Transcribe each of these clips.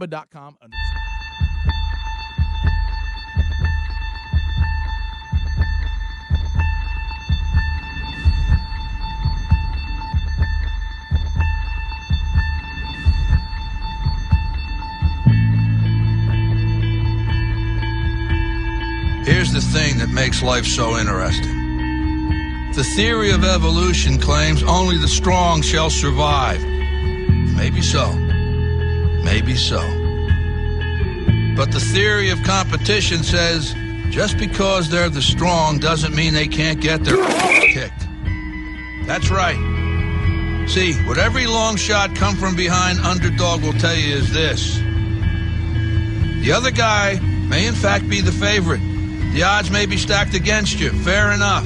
Bubba.com. Here's the thing that makes life so interesting. The theory of evolution claims only the strong shall survive. Maybe so. Maybe so. But the theory of competition says just because they're the strong doesn't mean they can't get their kicked. That's right. See, what every long shot come from behind underdog will tell you is this. The other guy may in fact be the favorite. The odds may be stacked against you. Fair enough.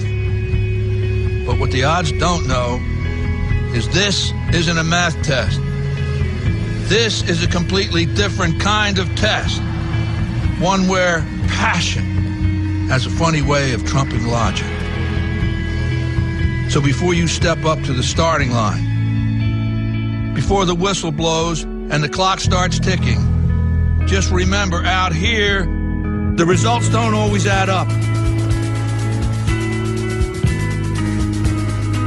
But what the odds don't know is this isn't a math test. This is a completely different kind of test. One where passion has a funny way of trumping logic. So before you step up to the starting line, before the whistle blows and the clock starts ticking, just remember out here, the results don't always add up.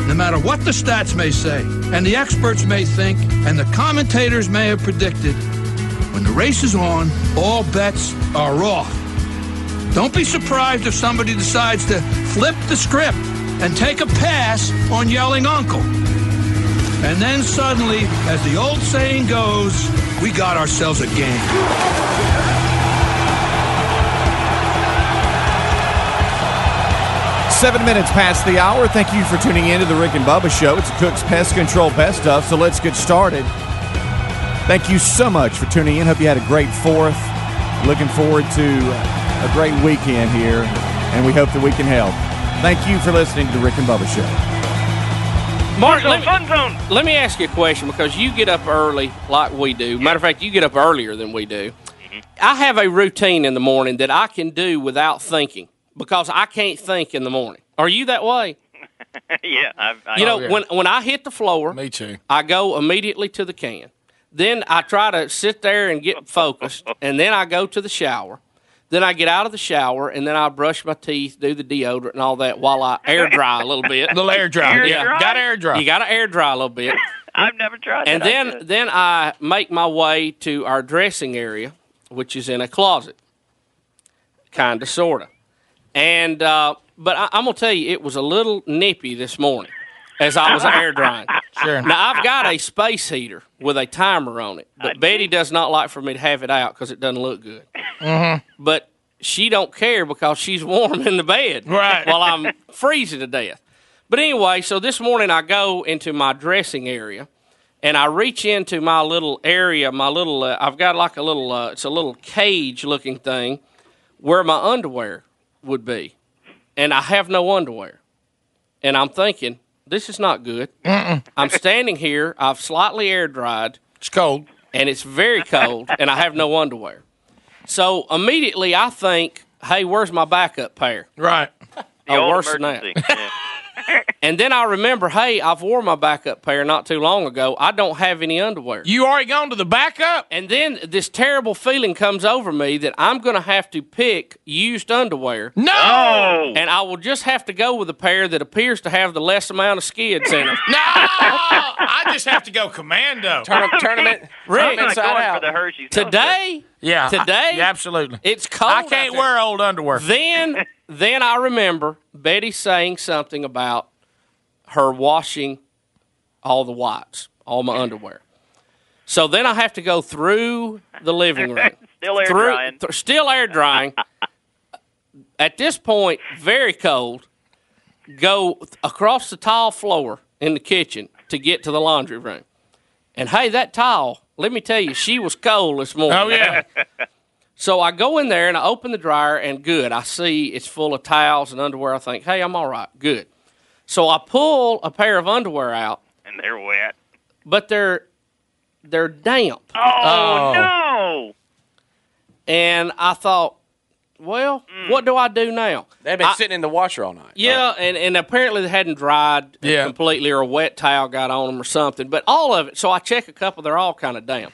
No matter what the stats may say, and the experts may think, and the commentators may have predicted, when the race is on, all bets are off. Don't be surprised if somebody decides to flip the script and take a pass on yelling uncle. And then suddenly, as the old saying goes, we got ourselves a game. Seven minutes past the hour. Thank you for tuning in to the Rick and Bubba Show. It's Cook's Pest Control Best of, so let's get started. Thank you so much for tuning in. Hope you had a great fourth. Looking forward to a great weekend here, and we hope that we can help. Thank you for listening to the Rick and Bubba Show. Mark, let me, let me ask you a question because you get up early like we do. Matter of fact, you get up earlier than we do. I have a routine in the morning that I can do without thinking because I can't think in the morning. Are you that way? yeah, I've, I, You know, oh, yeah. when when I hit the floor, me too. I go immediately to the can. Then I try to sit there and get focused, and then I go to the shower. Then I get out of the shower, and then I brush my teeth, do the deodorant and all that while I air dry a little bit. Little air dry. Air yeah, dry? got air dry. You got to air dry a little bit. I've never tried and that. Then should. then I make my way to our dressing area, which is in a closet, kind of, sort of. And uh, but I, I'm gonna tell you, it was a little nippy this morning as I was air drying. Sure. Now I've got a space heater with a timer on it, but Betty does not like for me to have it out because it doesn't look good. Mm-hmm. But she don't care because she's warm in the bed Right. while I'm freezing to death. But anyway, so this morning I go into my dressing area and I reach into my little area, my little, uh, I've got like a little, uh, it's a little cage looking thing where my underwear would be. And I have no underwear. And I'm thinking, this is not good. I'm standing here, I've slightly air dried, It's cold. and it's very cold, and I have no underwear. So immediately I think, hey, where's my backup pair? Right. the oh, old worse than that. Emergency. Yeah. And then I remember, hey, I've worn my backup pair not too long ago. I don't have any underwear. You already gone to the backup? And then this terrible feeling comes over me that I'm going to have to pick used underwear. No. Oh, And I will just have to go with a pair that appears to have the less amount of skids in them. No. I just have to go commando. Turn, turn them in, Rick, I'm not inside going out. for the Hershey's. Today, Yeah. Today? yeah, absolutely. it's cold. I can't there. wear old underwear. Then, then I remember Betty saying something about her washing all the whites, all my underwear. So then I have to go through the living room, Still air through, drying. th- still air drying. At this point, very cold. Go th- across the tile floor in the kitchen to get to the laundry room. And hey, that tile, let me tell you, she was cold this morning. Oh yeah. So I go in there and I open the dryer, and good. I see it's full of towels and underwear. I think, hey, I'm all right. Good. So I pull a pair of underwear out, and they're wet. but they're they're damp. Oh, oh. no! And I thought, well, mm. what do I do now? They've been I- sitting in the washer all night. Yeah, and, and apparently they hadn't dried Yeah. completely, or a wet towel got on them or something. But all of it. So I check a couple; they're all kind of damp.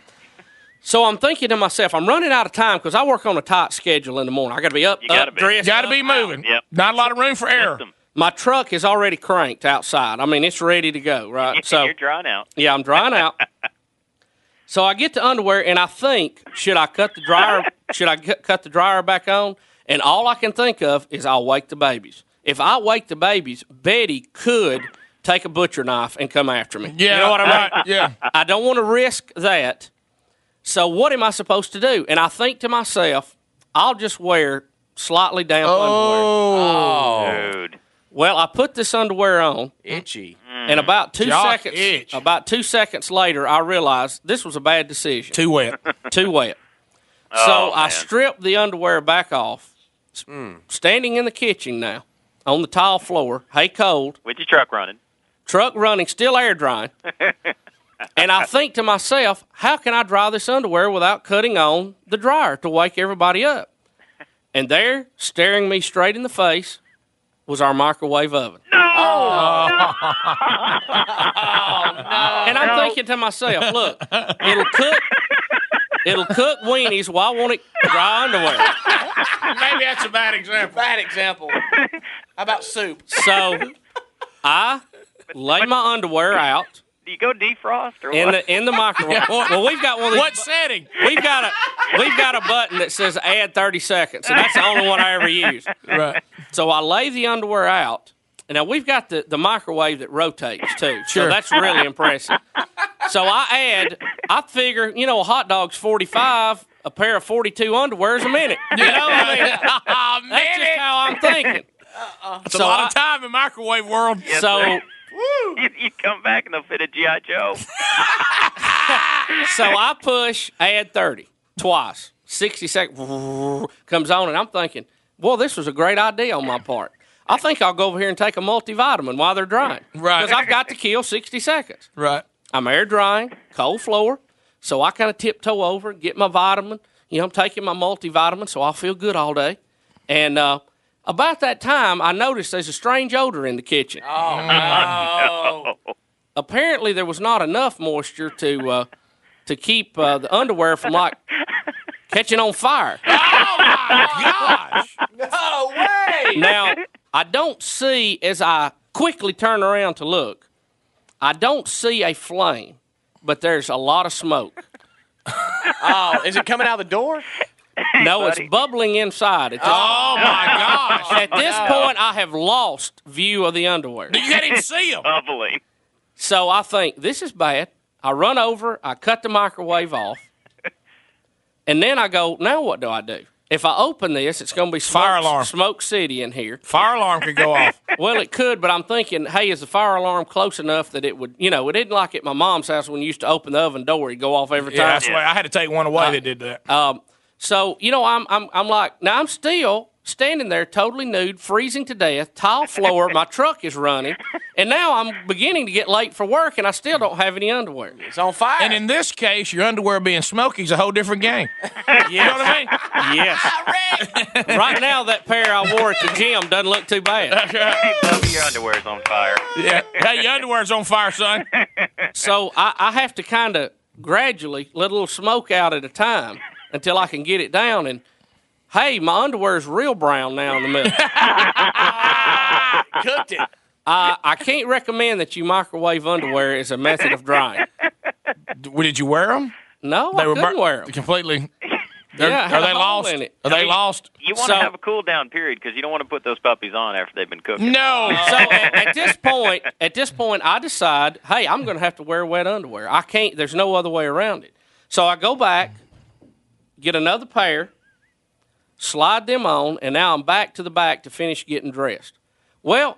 So I'm thinking to myself, I'm running out of time because I work on a tight schedule in the morning. I got to be up, You gotta up, be. dressed. Got to be moving. Yep. Not a lot of room for error. System. My truck is already cranked outside. I mean, it's ready to go. Right. So You're drying out. yeah, I'm drying out. so I get the underwear and I think, should I cut the dryer? Should I cu- cut the dryer back on? And all I can think of is I'll wake the babies. If I wake the babies, Betty could take a butcher knife and come after me. Yeah. You know what I mean? right, Yeah. I don't want to risk that. So what am I supposed to do? And I think to myself, I'll just wear slightly damp oh. underwear. Oh. Dude. Well, I put this underwear on, Itchy. and about two Jock seconds, itch. about two seconds later, I realized this was a bad decision. Too wet. Too wet. So Oh, I stripped the underwear back off, s- hmm. standing in the kitchen now on the tile floor, hay cold, With your truck running. truck running, still air drying. and I think to myself, how can I dry this underwear without cutting on the dryer to wake everybody up? And there, staring me straight in the face, was our microwave oven. Oh no. Oh, and I'm thinking to myself, look, it'll cook, it'll cook weenies Why won't it dry underwear. Maybe that's a bad example. Bad example. How about soup? So I lay my underwear out Do you go defrost or in what? the in the microwave. Well, we've got one of these. What setting? We've got a we've got a button that says add 30 seconds, and that's the only one I ever use. Right. So I lay the underwear out. And now we've got the, the microwave that rotates too. So Sure. that's really impressive. So I add, I figure, you know, a hot dog's 45, a pair of 42 underwears a minute. You know, I mean, Oh, that's just how I'm thinking. Uh-uh. It's a lot I- of time in microwave world. So, you, you come back and they'll fit a G.I. Joe. so I push add 30 twice. 60 seconds comes on, and I'm thinking, well, this was a great idea on my part. I think I'll go over here and take a multivitamin while they're drying. Right. Because I've got to kill 60 seconds. Right. I'm air drying, cold floor. So I kind of tiptoe over, get my vitamin. You know, I'm taking my multivitamin, so I'll feel good all day. And uh, about that time, I noticed there's a strange odor in the kitchen. Oh. no! Apparently, there was not enough moisture to uh, to keep uh, the underwear from like catching on fire. Oh my gosh. No way. Now, I don't see as I quickly turn around to look. I don't see a flame, but there's a lot of smoke. Oh, is it coming out the door? No, it's bubbling inside. It's Oh my gosh. At this point, I have lost view of the underwear. You can't even see them. Bubbling. So I think this is bad. I run over, I cut the microwave off, and then I go, now what do I do? If I open this, it's going to be smoke, Fire alarm. Smoke City in here. Fire alarm could go off. Well, it could, but I'm thinking, hey, is the fire alarm close enough that it would, you know, it didn't like at my mom's house when you used to open the oven door, it'd go off every Yeah, time. that's why I had to take one away that did that. Um, so you know, I'm I'm I'm like now I'm still standing there, totally nude, freezing to death, tile floor. my truck is running, and now I'm beginning to get late for work, and I still don't have any underwear. It's on fire. And in this case, your underwear being smoky is a whole different game. You know what I mean? Yes. right now, that pair I wore at the gym doesn't look too bad. Some of your underwear's on fire. Yeah. Hey, your underwear's on fire, son. So I, I have to kind of gradually let a little smoke out at a time until I can get it down. And hey, my underwear's real brown now in the middle. cooked it. I, I can't recommend that you microwave underwear as a method of drying. D- Did you wear them? No, I couldn't bur- wear them. completely. They're- Yeah, it had are they hole lost? in it. Are they lost? You want So- to have a cool down period because you don't want to put those puppies on after they've been cooked. No. So at, at this point, at this point, I decide, hey, I'm going to have to wear wet underwear. I can't. There's no other way around it. So I go back, get another pair, slide them on, and now I'm back to the back to finish getting dressed. Well,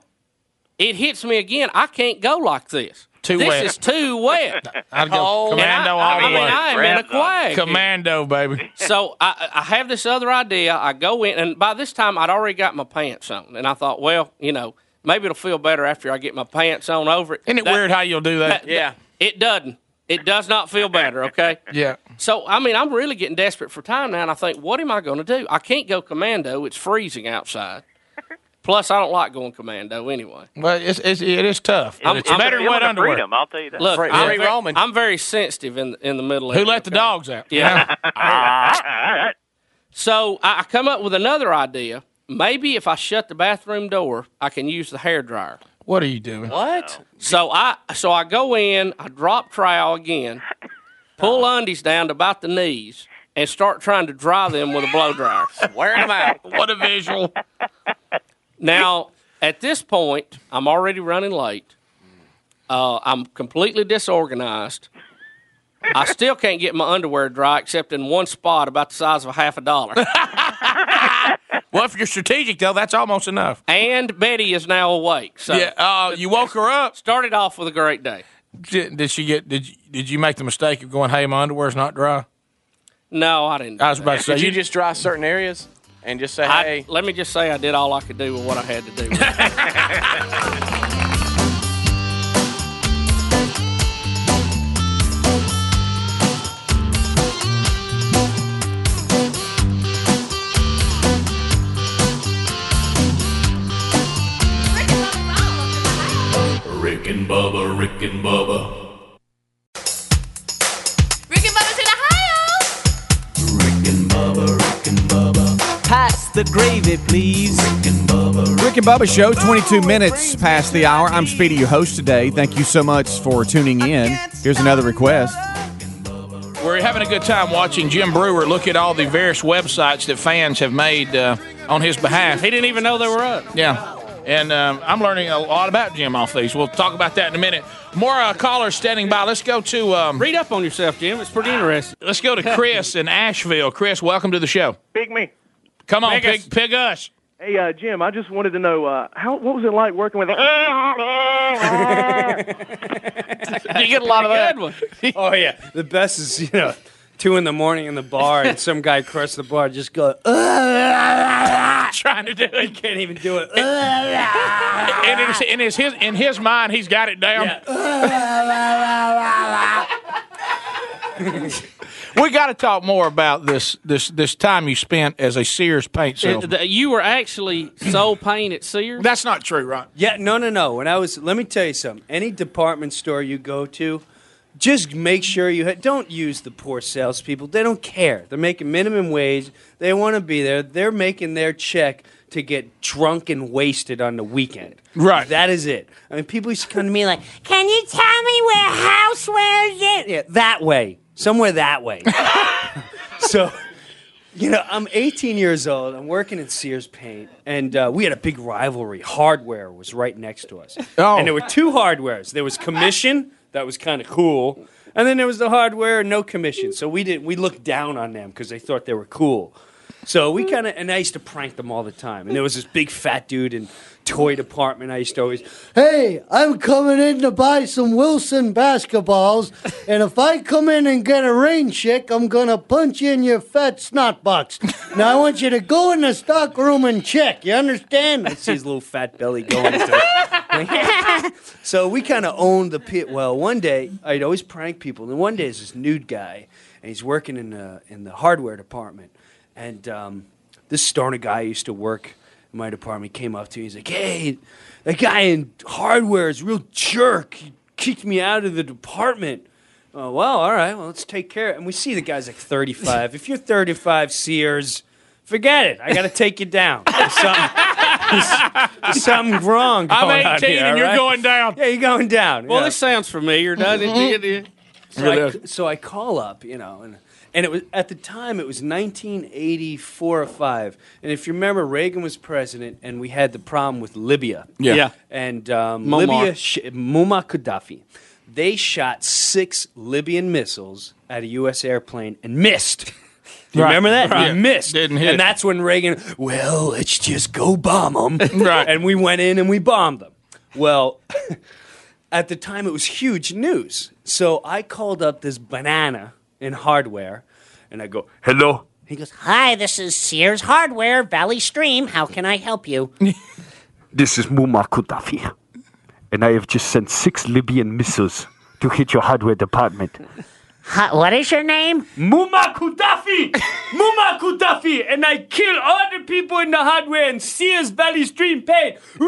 it hits me again. I can't go like this. Too this wet. is too wet. I'd go Oh. And I, commando I all the mean, way. I am in a uh, quag. Commando, baby. So I, I have this other idea. I go in, and by this time I'd already got my pants on, and I thought, well, you know, maybe it'll feel better after I get my pants on over it. Isn't it That- weird how you'll do that? Yeah. It doesn't. It does not feel better. Okay. Yeah. So I mean, I'm really getting desperate for time now, and I think, what am I going to do? I can't go commando. It's freezing outside. Plus, I don't like going commando anyway. Well, it's, it's it is tough. I'm- it's I'm- better than Feeling wet the underwear. freedom, I'll tell you that. Look, Free- I'm, free very, roaming. I'm very sensitive in in the middle. Who area, let the okay? dogs out? Yeah. All right. So I, I come up with another idea. Maybe if I shut the bathroom door, I can use the hair dryer. What are you doing? What? So I so I go in, I drop trowel again, pull undies down to about the knees, and start trying to dry them with a blow dryer. Wearing them out. What a visual. Now, at this point, I'm already running late. Uh, I'm completely disorganized. I still can't get my underwear dry except in one spot about the size of a half a dollar. Well, if you're strategic though, that's almost enough. and Betty is now awake. So Yeah. Uh, you woke her up. started off with a great day. Did, did she get? Did you, did you make the mistake of going? Hey, my underwear's not dry. No, I didn't. do I was that. about to say. Did you just dry certain areas and just say, I- hey, let me just say I did all I could do with what I had to do. and Bubba, Rick and Bubba, Rick and Bubba's in Ohio. Rick and Bubba, Rick and Bubba, Pass the gravy, please. Rick and Bubba, Rick and Bubba Show, 22 minutes past the hour. I'm Speedy, your host today. Thank you so much for tuning in. Here's another request. We're having a good time watching Jim Breuer look at all the various websites that fans have made uh, on his behalf. he didn't even know they were up. Yeah. And um, I'm learning a lot about Jim off these. We'll talk about that in a minute. More uh, callers standing by. Let's go to um, Read up on yourself, Jim. It's pretty interesting. let's go to Chris in Asheville. Chris, welcome to the show. Big me. Come on, Pig us. pig, pig us. Hey, uh, Jim, I just wanted to know uh, how what was it like working with. Did you get a lot of that? Good one. Oh yeah, the best is you know two in the morning in the bar and some guy across the bar just go. Trying to do it. He it. can't even do it. And in his, in his, his in his mind, he's got it down. we got to talk more about this this this time you spent as a Sears paint salesman. the- You were actually sold paint at Sears. That's not true, right? Yeah, no, no, no. When I was, let me tell you something. Any department store you go to, just make sure you ha- don't use the poor salespeople. They don't care. They're making minimum wage. They want to be there. They're making their check to get drunk and wasted on the weekend. Right. That is it. I mean, people used to come to me like, "Can you tell me where Houseware is?" Yeah, that way, somewhere that way. so. You know, I'm 18 years old. I'm working in Sears Paint, and uh, we had a big rivalry. Hardware was right next to us, Oh. and there were two hardwares. There was commission, that was kind of cool, and then there was the hardware no commission. So we didn't. we looked down on them because they thought they were cool. So we mm. kind of, and I used to prank them all the time. And there was this big fat dude in toy department. I used to always, hey, I'm coming in to buy some Wilson basketballs, and if I come in and get a rain check, I'm gonna punch you in your fat snot box. Now I want you to go in the stock room and check. You understand? I see his little fat belly going. into so we kind of owned the pit. Well, one day I'd always prank people, and one day there's this nude guy, and he's working in the in the hardware department, and um, this stoner guy used to work in my department. Came up to me, he's like, "Hey, that guy in hardware is a real jerk. He kicked me out of the department." Oh, well, all right. Well, let's take care. And we see the guy's like 35. if you're 35, Sears, forget it. I got to take you down. There's something, there's, there's something wrong. I'm going on 18 here, and you're all right? going down. Yeah, you're going down. Well, yeah. this sounds familiar, doesn't it? so, I, so I call up, you know, and and it was at the time it was 1984 or five, and if you remember, Reagan was president, and we had the problem with Libya. Yeah. Yeah. and um, Muammar. Libya, sh- Muammar Gaddafi, they shot six Libyan missiles at a U.S. airplane and missed. Do you Right. remember that? Right. They missed. Didn't hit. And that's when Reagan, well, let's just go bomb them. Right. And we went in and we bombed them. Well, at the time it was huge news. So I called up this banana in hardware and I go, hello. He goes, Hi, this is Sears Hardware, Valley Stream. How can I help you? This is Muammar Gaddafi, and I have just sent six Libyan missiles to hit your hardware department. Hi, what is your name? Muma Kudafi! Muma Kudafi! And I kill all the people in the hardware and Sears Valley Stream paid. the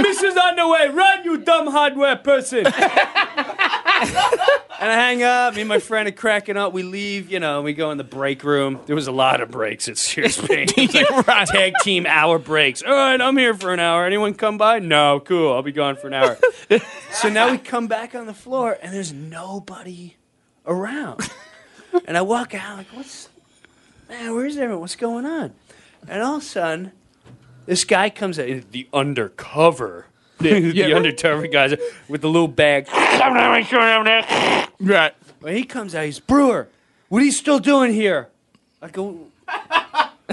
missus on the way. Run, you dumb hardware person. and I hang up. Me and my friend are cracking up. We leave, you know, and we go in the break room. There was a lot of breaks at Sears Paint. Was Tag team hour breaks. All right, I'm here for an hour. Anyone come by? No, cool. I'll be gone for an hour. so now we come back on the floor and there's nobody around. and I walk out like, what's, man, where's everyone? What's going on? And all of a sudden, this guy comes out, the undercover. The, Yeah. the undercover guys with the little bag. Right. When he comes out, he's Breuer. What are you still doing here? I go,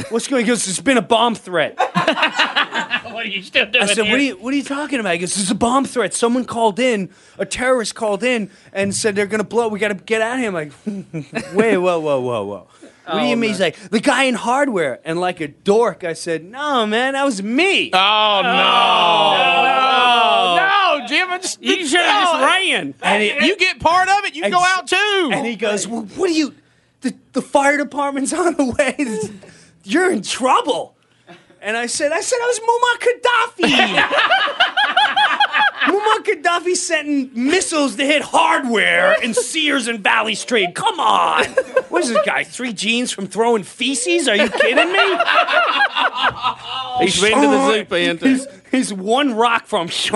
what's going? on? He goes, it's been a bomb threat. what are you still doing? I said, here? what are you What are you talking about? He goes, this is a bomb threat. Someone called in, a terrorist called in and said they're gonna blow. We got to get out of here. I'm like, wait, whoa, whoa, whoa, whoa. What do Oh, you mean? He's like the guy in hardware, and like a dork, I said, "No, man, that was me." Oh no! Oh, no, no, Jim! It's, You should have just ran. And he, You get part of it. You go out too. And he goes, well, "What are you? The, the fire department's on the way. You're in trouble." And I said, "I said I was Muammar Gaddafi. Muammar Gaddafi sending missiles to hit hardware in Sears and Valley Street. Come on, what is this guy? Three jeans from throwing feces? Are you kidding me? He's been to the zoo pen. too. He's, he's one rock from so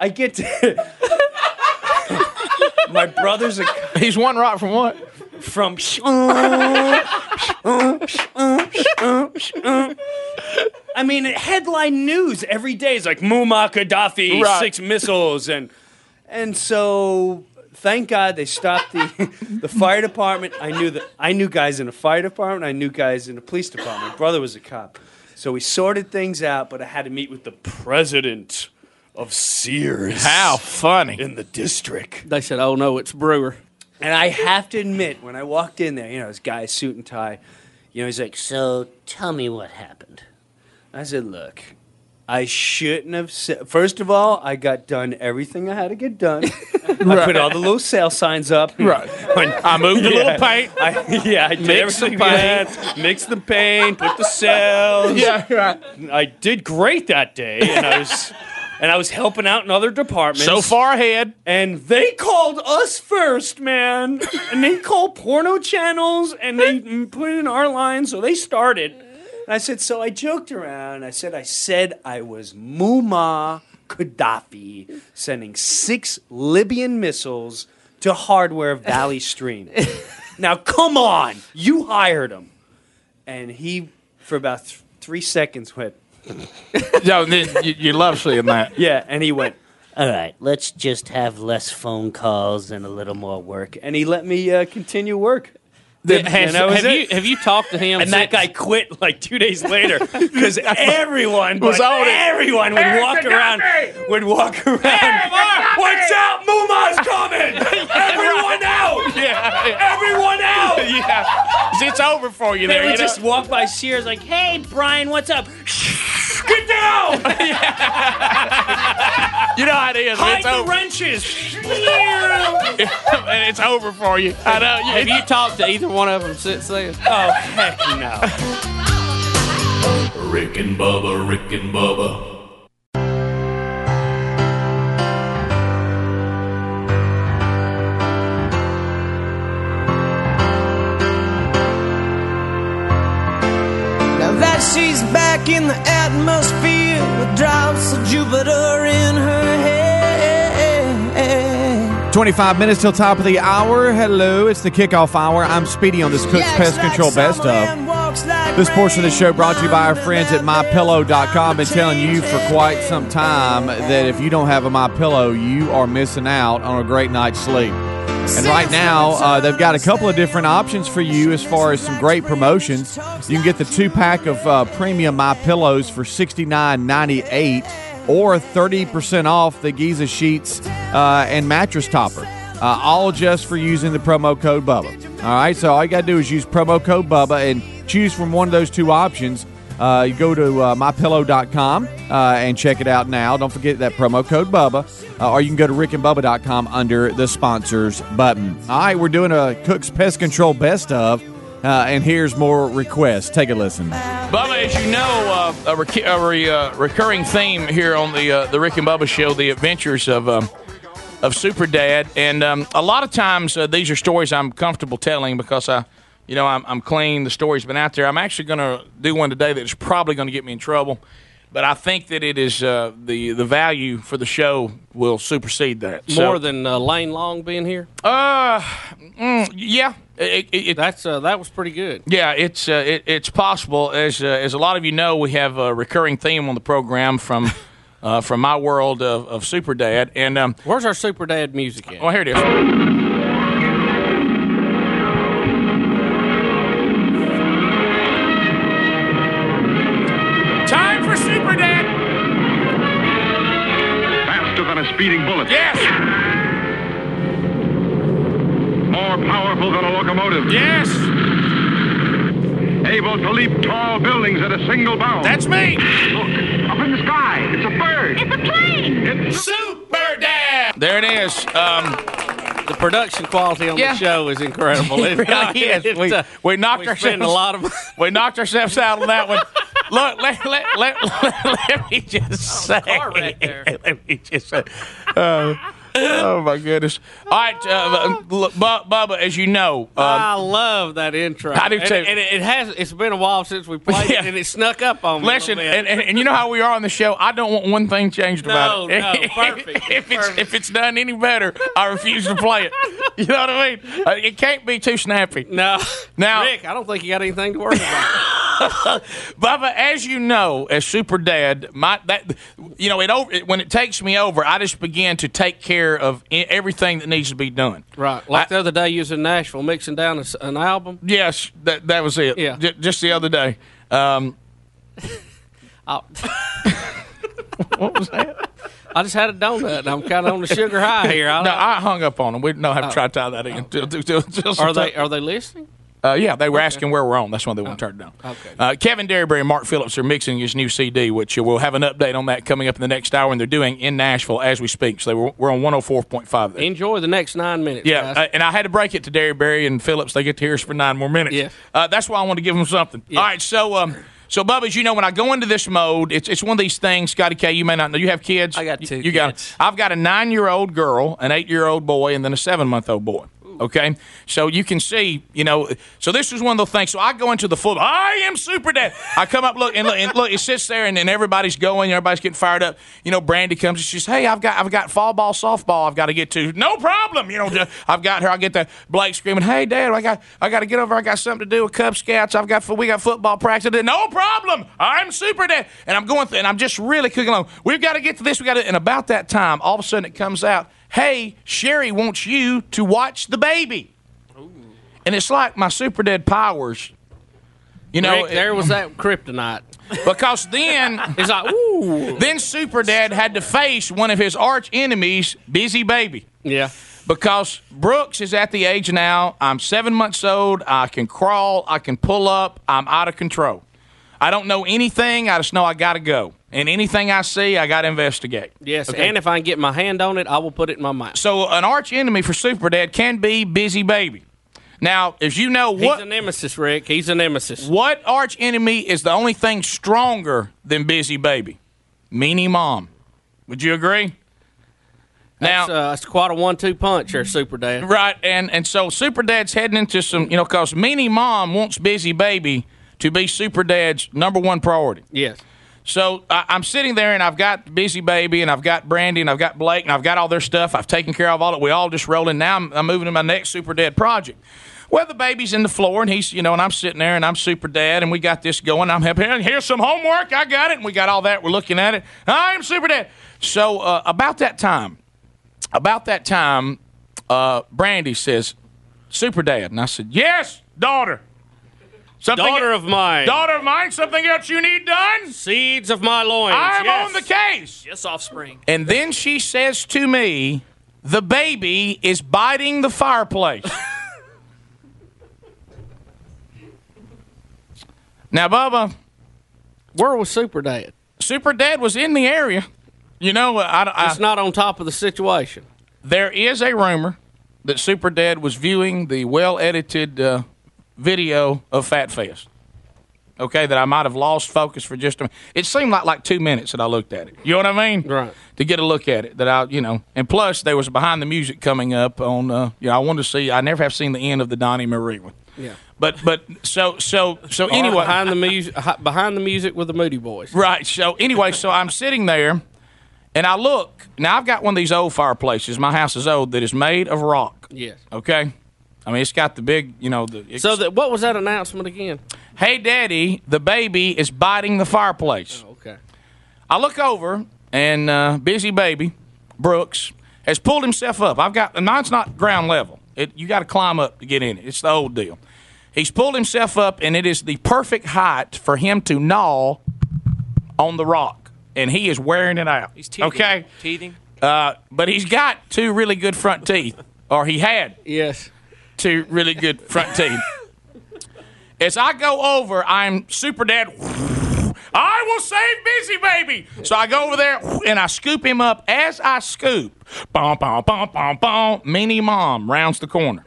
I get to my brother's a He's one rock from what? From I mean headline news every day is like Muammar Gaddafi Right. six missiles and and so thank God they stopped the the fire department. I knew that I knew guys in the fire department. I knew guys in the police department. My brother was a cop, so we sorted things out. But I had to meet with the president of Sears. How funny! in the district. They said, "Oh no, it's Breuer." And I have to admit, when I walked in there, you know, this guy suit and tie, you know, he's like, So tell me what happened. I said, look, I shouldn't have said. First of all, I got done everything I had to get done. I put all the little sale signs up. Right. I moved a little paint. I, yeah, I did Mix the everything had. Mixed the paint, put the sales. Yeah, right. I did great that day, and I was. And I was helping out in other departments. So far ahead. And they called us first, man. And they called porno channels and they put in our line, so they started. And I said, so I joked around. I said, I said I was Muammar Gaddafi sending six Libyan missiles to hardware Valley Stream. now, come on. You hired him. And he, for about th- three seconds, went, Then you, you love seeing that. yeah. And he went, All right, let's just have less phone calls and a little more work. and he let me uh, continue work. Has- and that was have it. you have you talked to him? And that guy quit like two days later because everyone Was but on it. everyone would walk around would walk around. Watch out, Muma's coming! everyone out! Yeah, Everyone out! yeah. It's over for you They there. would You know? just walk by Sears like, "Hey, Brian, what's up? Get down! You know how it is. Hide It's the over. wrenches!" and it's over for you. I know. You, Have you talked to either one of them since then? oh heck no! Rick and Bubba, Rick and Bubba. She's back in the atmosphere with drops of Jupiter in her head. 25 minutes till top of the hour. Hello, it's the kickoff hour. I'm Speedy on this Cook's Pest Control Best of. This portion of the show brought to you by our friends at MyPillow.com. Been telling you for quite some time that if you don't have a MyPillow, you are missing out on a great night's sleep. And right now, uh, they've got a couple of different options for you as far as some great promotions. You can get the two pack of uh, premium My Pillows for sixty nine ninety eight, or thirty percent off the Giza sheets uh, and mattress topper. Uh, all just for using the promo code Bubba. All right, so all you got to do is use promo code Bubba and choose from one of those two options. Uh, you go to uh, mypillow.com uh, and check it out now. Don't forget that promo code Bubba, uh, or you can go to rickandbubba.com under the sponsors button. All right, we're doing a Cook's Pest Control Best of, uh, and here's more requests. Take a listen. Bubba, as you know, uh, a, rec- a re- uh, recurring theme here on the the Rick and Bubba show, the adventures of um, of Super Dad, and um, a lot of times these are stories I'm comfortable telling because I, you know, I'm, I'm clean. The story's been out there. I'm actually going to do one today that's probably going to get me in trouble, but I think that it is uh, the the value for the show will supersede that. More So- than uh, Lane Long being here. uh, mm, yeah. It, it, it, That's uh, that was pretty good. yeah, it's uh, it, it's possible. As uh, as a lot of you know, we have a recurring theme on the program from uh, from my world of, of Super Dad. And um, where's our Super Dad music at? Oh, here it is. Speeding bullet. Yes. More powerful than a locomotive. Yes. Able to leap tall buildings at a single bound. That's me. Look, up in the sky. It's a bird. It's a plane. It's Super Dad. There it is. Um, the production quality on Yeah. the show is incredible. It really is. We, uh, we knocked we ourselves a lot of we knocked ourselves out on that one. Look, let, let, let, let, me just say. Let me just say. Uh, oh my goodness! All right, uh, look, Bubba, as you know, um, I love that intro. I do And- too. And, it, it has. It's been a while since we played Yeah. it, and it snuck up on me. Listen, and, and, and you know how we are on the show. I don't want one thing changed about it. no, perfect, if it's if it's done any better, I refuse to play it. You know what I mean? Uh, it can't be too snappy. No, Now, Rick, I don't think you got anything to worry about. Bubba, as you know, as Super Dad, my that you know it over it, when it takes me over, I just begin to take care of everything that needs to be done. right, like the other day, you was in Nashville mixing down a s an album. Yes, that that was it. Yeah. J- just the other day. Um, I, what was that? I just had a donut. and I'm kind of on the sugar high here. I no, don't- I hung up on them. We no have Oh. to try to tie that in. Till- till- till- till are they are they listening? Uh, yeah, they were asking where we're on. That's why they wouldn't turn it down. Okay. Uh, Kevin Derryberry and Mark Phillips are mixing his new CD, which we'll have an update on that coming up in the next hour, and they're doing in Nashville as we speak. So they were, we're on 104.5 there. Enjoy the next nine minutes. Yeah, uh, and I had to break it to Derryberry and Phillips. They get to hear us for nine more minutes. Yeah. Uh, that's why I want to give them something. All right, so um, so Bubba, as you know, when I go into this mode, it's it's one of these things. Scotty K, you may not know. You have kids. I got two. You, got. I've got a nine-year-old girl, an eight-year-old boy, and then a seven-month-old boy. Okay, so you can see, you know, so this is one of those things. So I go into the full. I am super dad. I come up, look, and look, and look. It sits there, and then everybody's going, everybody's getting fired up. You know, Brandy comes and she says, "Hey, I've got, I've got fall ball, softball. I've got to get to. No problem. You know, I've got her. I get the Blake screaming, "Hey, Dad, I got, I got to get over. I got something to do with Cub Scouts. I've got, we got football practice. No problem. I'm super dad, and I'm going through, and I'm just really cooking along. We've got to get to this. We got to. And about that time, all of a sudden, it comes out. Hey, Sherry wants you to watch the baby. And it's like my super dead powers. You know, Rick, there was that kryptonite. because then it's like, ooh. Then Super Dad had to face one of his arch enemies, Busy Baby. Yeah. Because Brooks is at the age now. I'm seven months old. I can crawl. I can pull up. I'm out of control. I don't know anything. I just know I got to go. And anything I see, I got to investigate. Yes, Okay. and if I can get my hand on it, I will put it in my mouth. So an arch enemy for Super Dad can be Busy Baby. Now, as you know, what He's a nemesis, Rick. He's a nemesis. what arch enemy is the only thing stronger than Busy Baby? Meanie Mom. Would you agree? Now, that's, uh, that's quite a one-two punch there, Super Dad. Right, and and so Super Dad's heading into some, you know, because Meanie Mom wants Busy Baby to be Super Dad's number one priority. Yes. So I, I'm sitting there, and I've got Busy Baby, and I've got Brandy, and I've got Blake, and I've got all their stuff. I've taken care of all it. We all just rolling. Now I'm, I'm moving to my next Super Dad project. Well, the baby's in the floor, and he's, you know, and I'm sitting there, and I'm Super Dad, and we got this going. I'm. "Hey, Here's some homework. I got it, and we got all that. We're looking at it. I'm Super Dad. So uh, about that time, about that time, uh, Brandy says, "Super Dad," and I said, "Yes, daughter." Something Daughter of mine. Daughter of mine. Something else you need done? Seeds of my loins. I'm yes. on the case. Yes, offspring. And then she says to me, "The baby is biting the fireplace." now, Bubba, Where was Super Dad? Super Dad was in the area. You know, I, I, It's not on top of the situation. there is a rumor that Super Dad was viewing the well edited uh, video of Fat Fest. Okay, that I might have lost focus for just a minute. It seemed like like two minutes that I looked at it. You know what I mean? Right. To get a look at it, that I, you know, and plus there was behind the music coming up on. Uh, you know, I wanted to see. I never have seen the end of the Donnie Marie one. Yeah. But but so so so anyway, behind the music, behind the music with the Moody Boys. Right. So anyway, so I'm sitting there, and I look. Now I've got one of these old fireplaces. My house is old that is made of rock. Yes. Okay. I mean, it's got the big, you know, the. So that what was that announcement again? hey, Daddy, the baby is biting the fireplace. Okay. I look over, and uh, busy baby Brooks has pulled himself up. I've got and mine's not ground level. It you got to climb up to get in it. It's the old deal. He's pulled himself up, and it is the perfect height for him to gnaw on the rock, and he is wearing it out. He's teething. Okay, Teething. uh, but he's got two really good front teeth, or he had Yes. Two really good front teeth. As I go over, I'm super dad. I will save Busy Baby. So I go over there and I scoop him up. As I scoop, bom, bom, bom, bom, bom, Meanie Mom rounds the corner.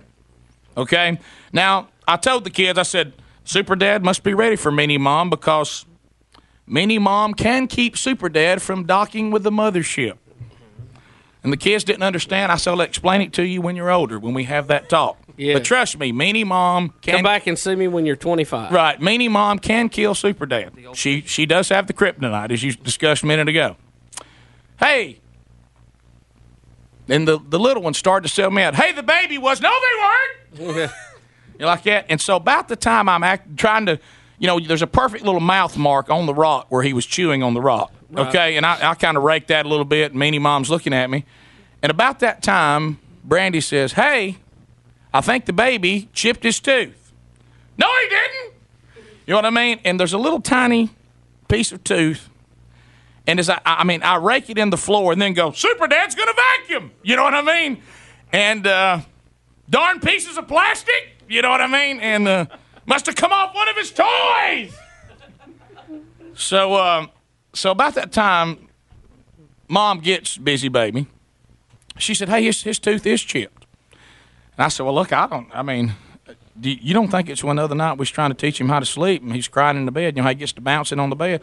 Okay? Now, I told the kids, I said, Super Dad must be ready for Meanie Mom because Meanie Mom can keep Super Dad from docking with the mothership. And the kids didn't understand. I said, I'll explain it to you when you're older, when we have that talk. Yeah. But trust me, Meanie Mom can Come back and see me when you're 25. Right, Meanie Mom can kill Super Dad. She she does have the kryptonite, as you discussed a minute ago. Hey, and the the little one started to sell me out. Hey, the baby was no, they weren't. You like that? And so about the time I'm act, trying to, you know, there's a perfect little mouth mark on the rock where he was chewing on the rock. Right. Okay, and I, I kind of raked that a little bit. And Meanie Mom's looking at me, and about that time, Brandy says, "Hey, I think the baby chipped his tooth." No, he didn't. You know what I mean? And there's a little tiny piece of tooth. And as I, I mean, I rake it in the floor and then go, Super Dad's going to vacuum. You know what I mean? And uh, darn pieces of plastic. You know what I mean? And uh, must have come off one of his toys. So, um, so about that time, Mom gets busy, baby. She said, "Hey, his, his tooth is chipped." And I said, "Well, look, I don't. I mean, do you, you don't think it's one other night we was trying to teach him how to sleep, and he's crying in the bed. You know, how he gets to bouncing on the bed."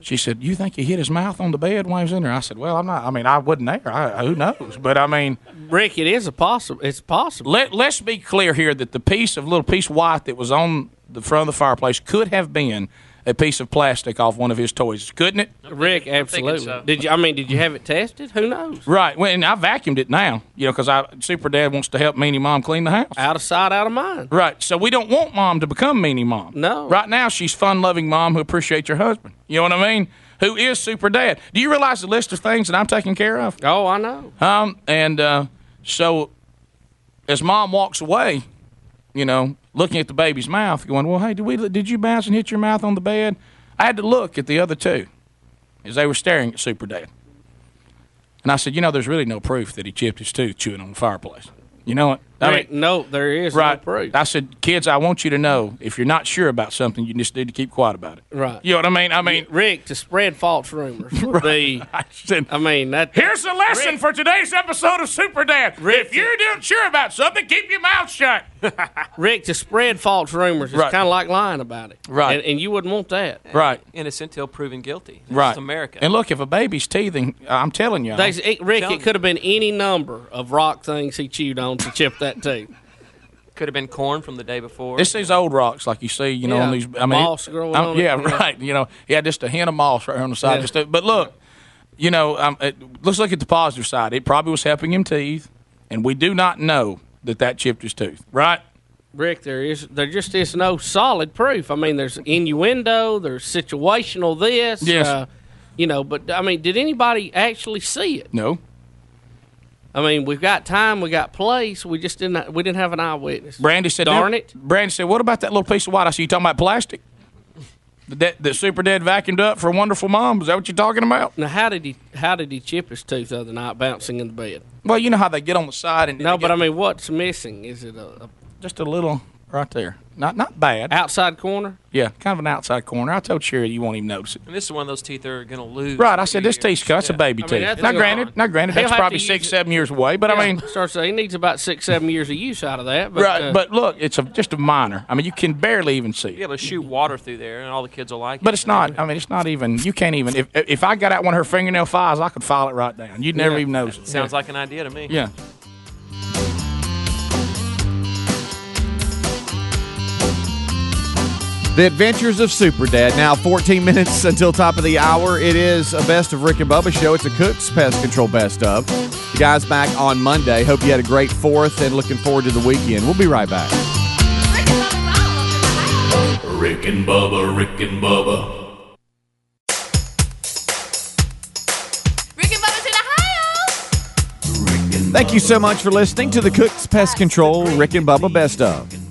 She said, "You think he hit his mouth on the bed while he was in there?" I said, "Well, I'm not. I mean, I wasn't there. I, who knows? But I mean, Rick, it is a possible. It's possible. let let's be clear here that the piece of little piece of white that was on the front of the fireplace could have been a piece of plastic off one of his toys, couldn't it? Rick, absolutely. so. Did you? I mean, did you have it tested? Who knows? Right. Well, and I vacuumed it now, you know, because I Super Dad wants to help Meanie Mom clean the house. Out of sight, out of mind. Right. So we don't want Mom to become Meanie Mom. No. Right now, she's fun-loving mom who appreciates her husband. You know what I mean? Who is Super Dad? Do you realize the list of things that I'm taking care of? Oh, I know. Um, and uh, so as mom walks away, you know, looking at the baby's mouth, going, "Well, hey, did we? Did you bounce and hit your mouth on the bed?" I had to look at the other two as they were staring at Super Dad, and I said, "You know, there's really no proof that he chipped his tooth chewing on the fireplace. You know what? I Rick, no, there is right. no proof. I said, kids, I want you to know if you're not sure about something, you just need to keep quiet about it. Right. You know what I mean? I mean, Rick, to spread false rumors. would be, I said, I mean, that. Here's the lesson for today's episode of Super Dad. if you're not sure about something, keep your mouth shut. Rick, to spread false rumors is Right. kind of like lying about it. Right. And, and you wouldn't want that. Right. Innocent till proven guilty. This Right. America. And look, if a baby's teething, I'm telling you. They, it, Rick, telling it could have been any number of rock things he chewed on to chip that tooth. Could have been corn from the day before. It's these old rocks, like you see, you know, Yeah, on these. I mean, moss growing I'm- on yeah, yeah. right. You know, he had just a hint of moss right here on the side. Yeah. Just but look, you know, um, it, let's look at the positive side. It probably was helping him teeth, and we do not know that that chipped his tooth. Right? Rick, there is there just is no solid proof. I mean, there's innuendo, there's situational this. Yes. Uh, you know, but I mean, did anybody actually see it? No. I mean, we've got time, we got place. We just didn't. We didn't have an eyewitness. Brandy said, "Darn it." Brandy said, "What about that little piece of white?" I said, "You talking about plastic?" That that super dead vacuumed up for a wonderful mom. Is that what you're talking about? Now, how did he? How did he chip his tooth the other night, bouncing in the bed? Well, you know how they get on the side and No, but I mean, what's missing? Is it a, a just a little right there. Not not bad. Outside corner. Yeah, kind of an outside corner. I told Sherry you won't even notice it. And this is one of those teeth that are going to lose. Right, I said this teeth's cut. It's a baby I mean, teeth. that's now, gone. granted, now granted, He'll that's have to probably use six, it. seven years away. But I mean, start saying he needs about six, seven years of use out of that. But, right. uh, but look, it's a just a minor. I mean, you can barely even see. You'll able to shoot water through there, and all the kids will like it. But it's not. I mean, it's not even. You can't even. If if I got out one of her fingernail files, I could file it right down. You'd never Yeah. even notice it. Sounds like an idea to me. Yeah. The Adventures of Super Dad. Now 14 minutes until top of the hour. It is a best of Rick and Bubba show. It's a Cook's Pest Control best of. The guys back on Monday. Hope you had a great fourth and looking forward to the weekend. We'll be right back. Rick and Bubba, Rick and Bubba. Rick and Bubba's in Ohio. Thank you so much for listening to the Cook's Pest Control Rick and Bubba best of.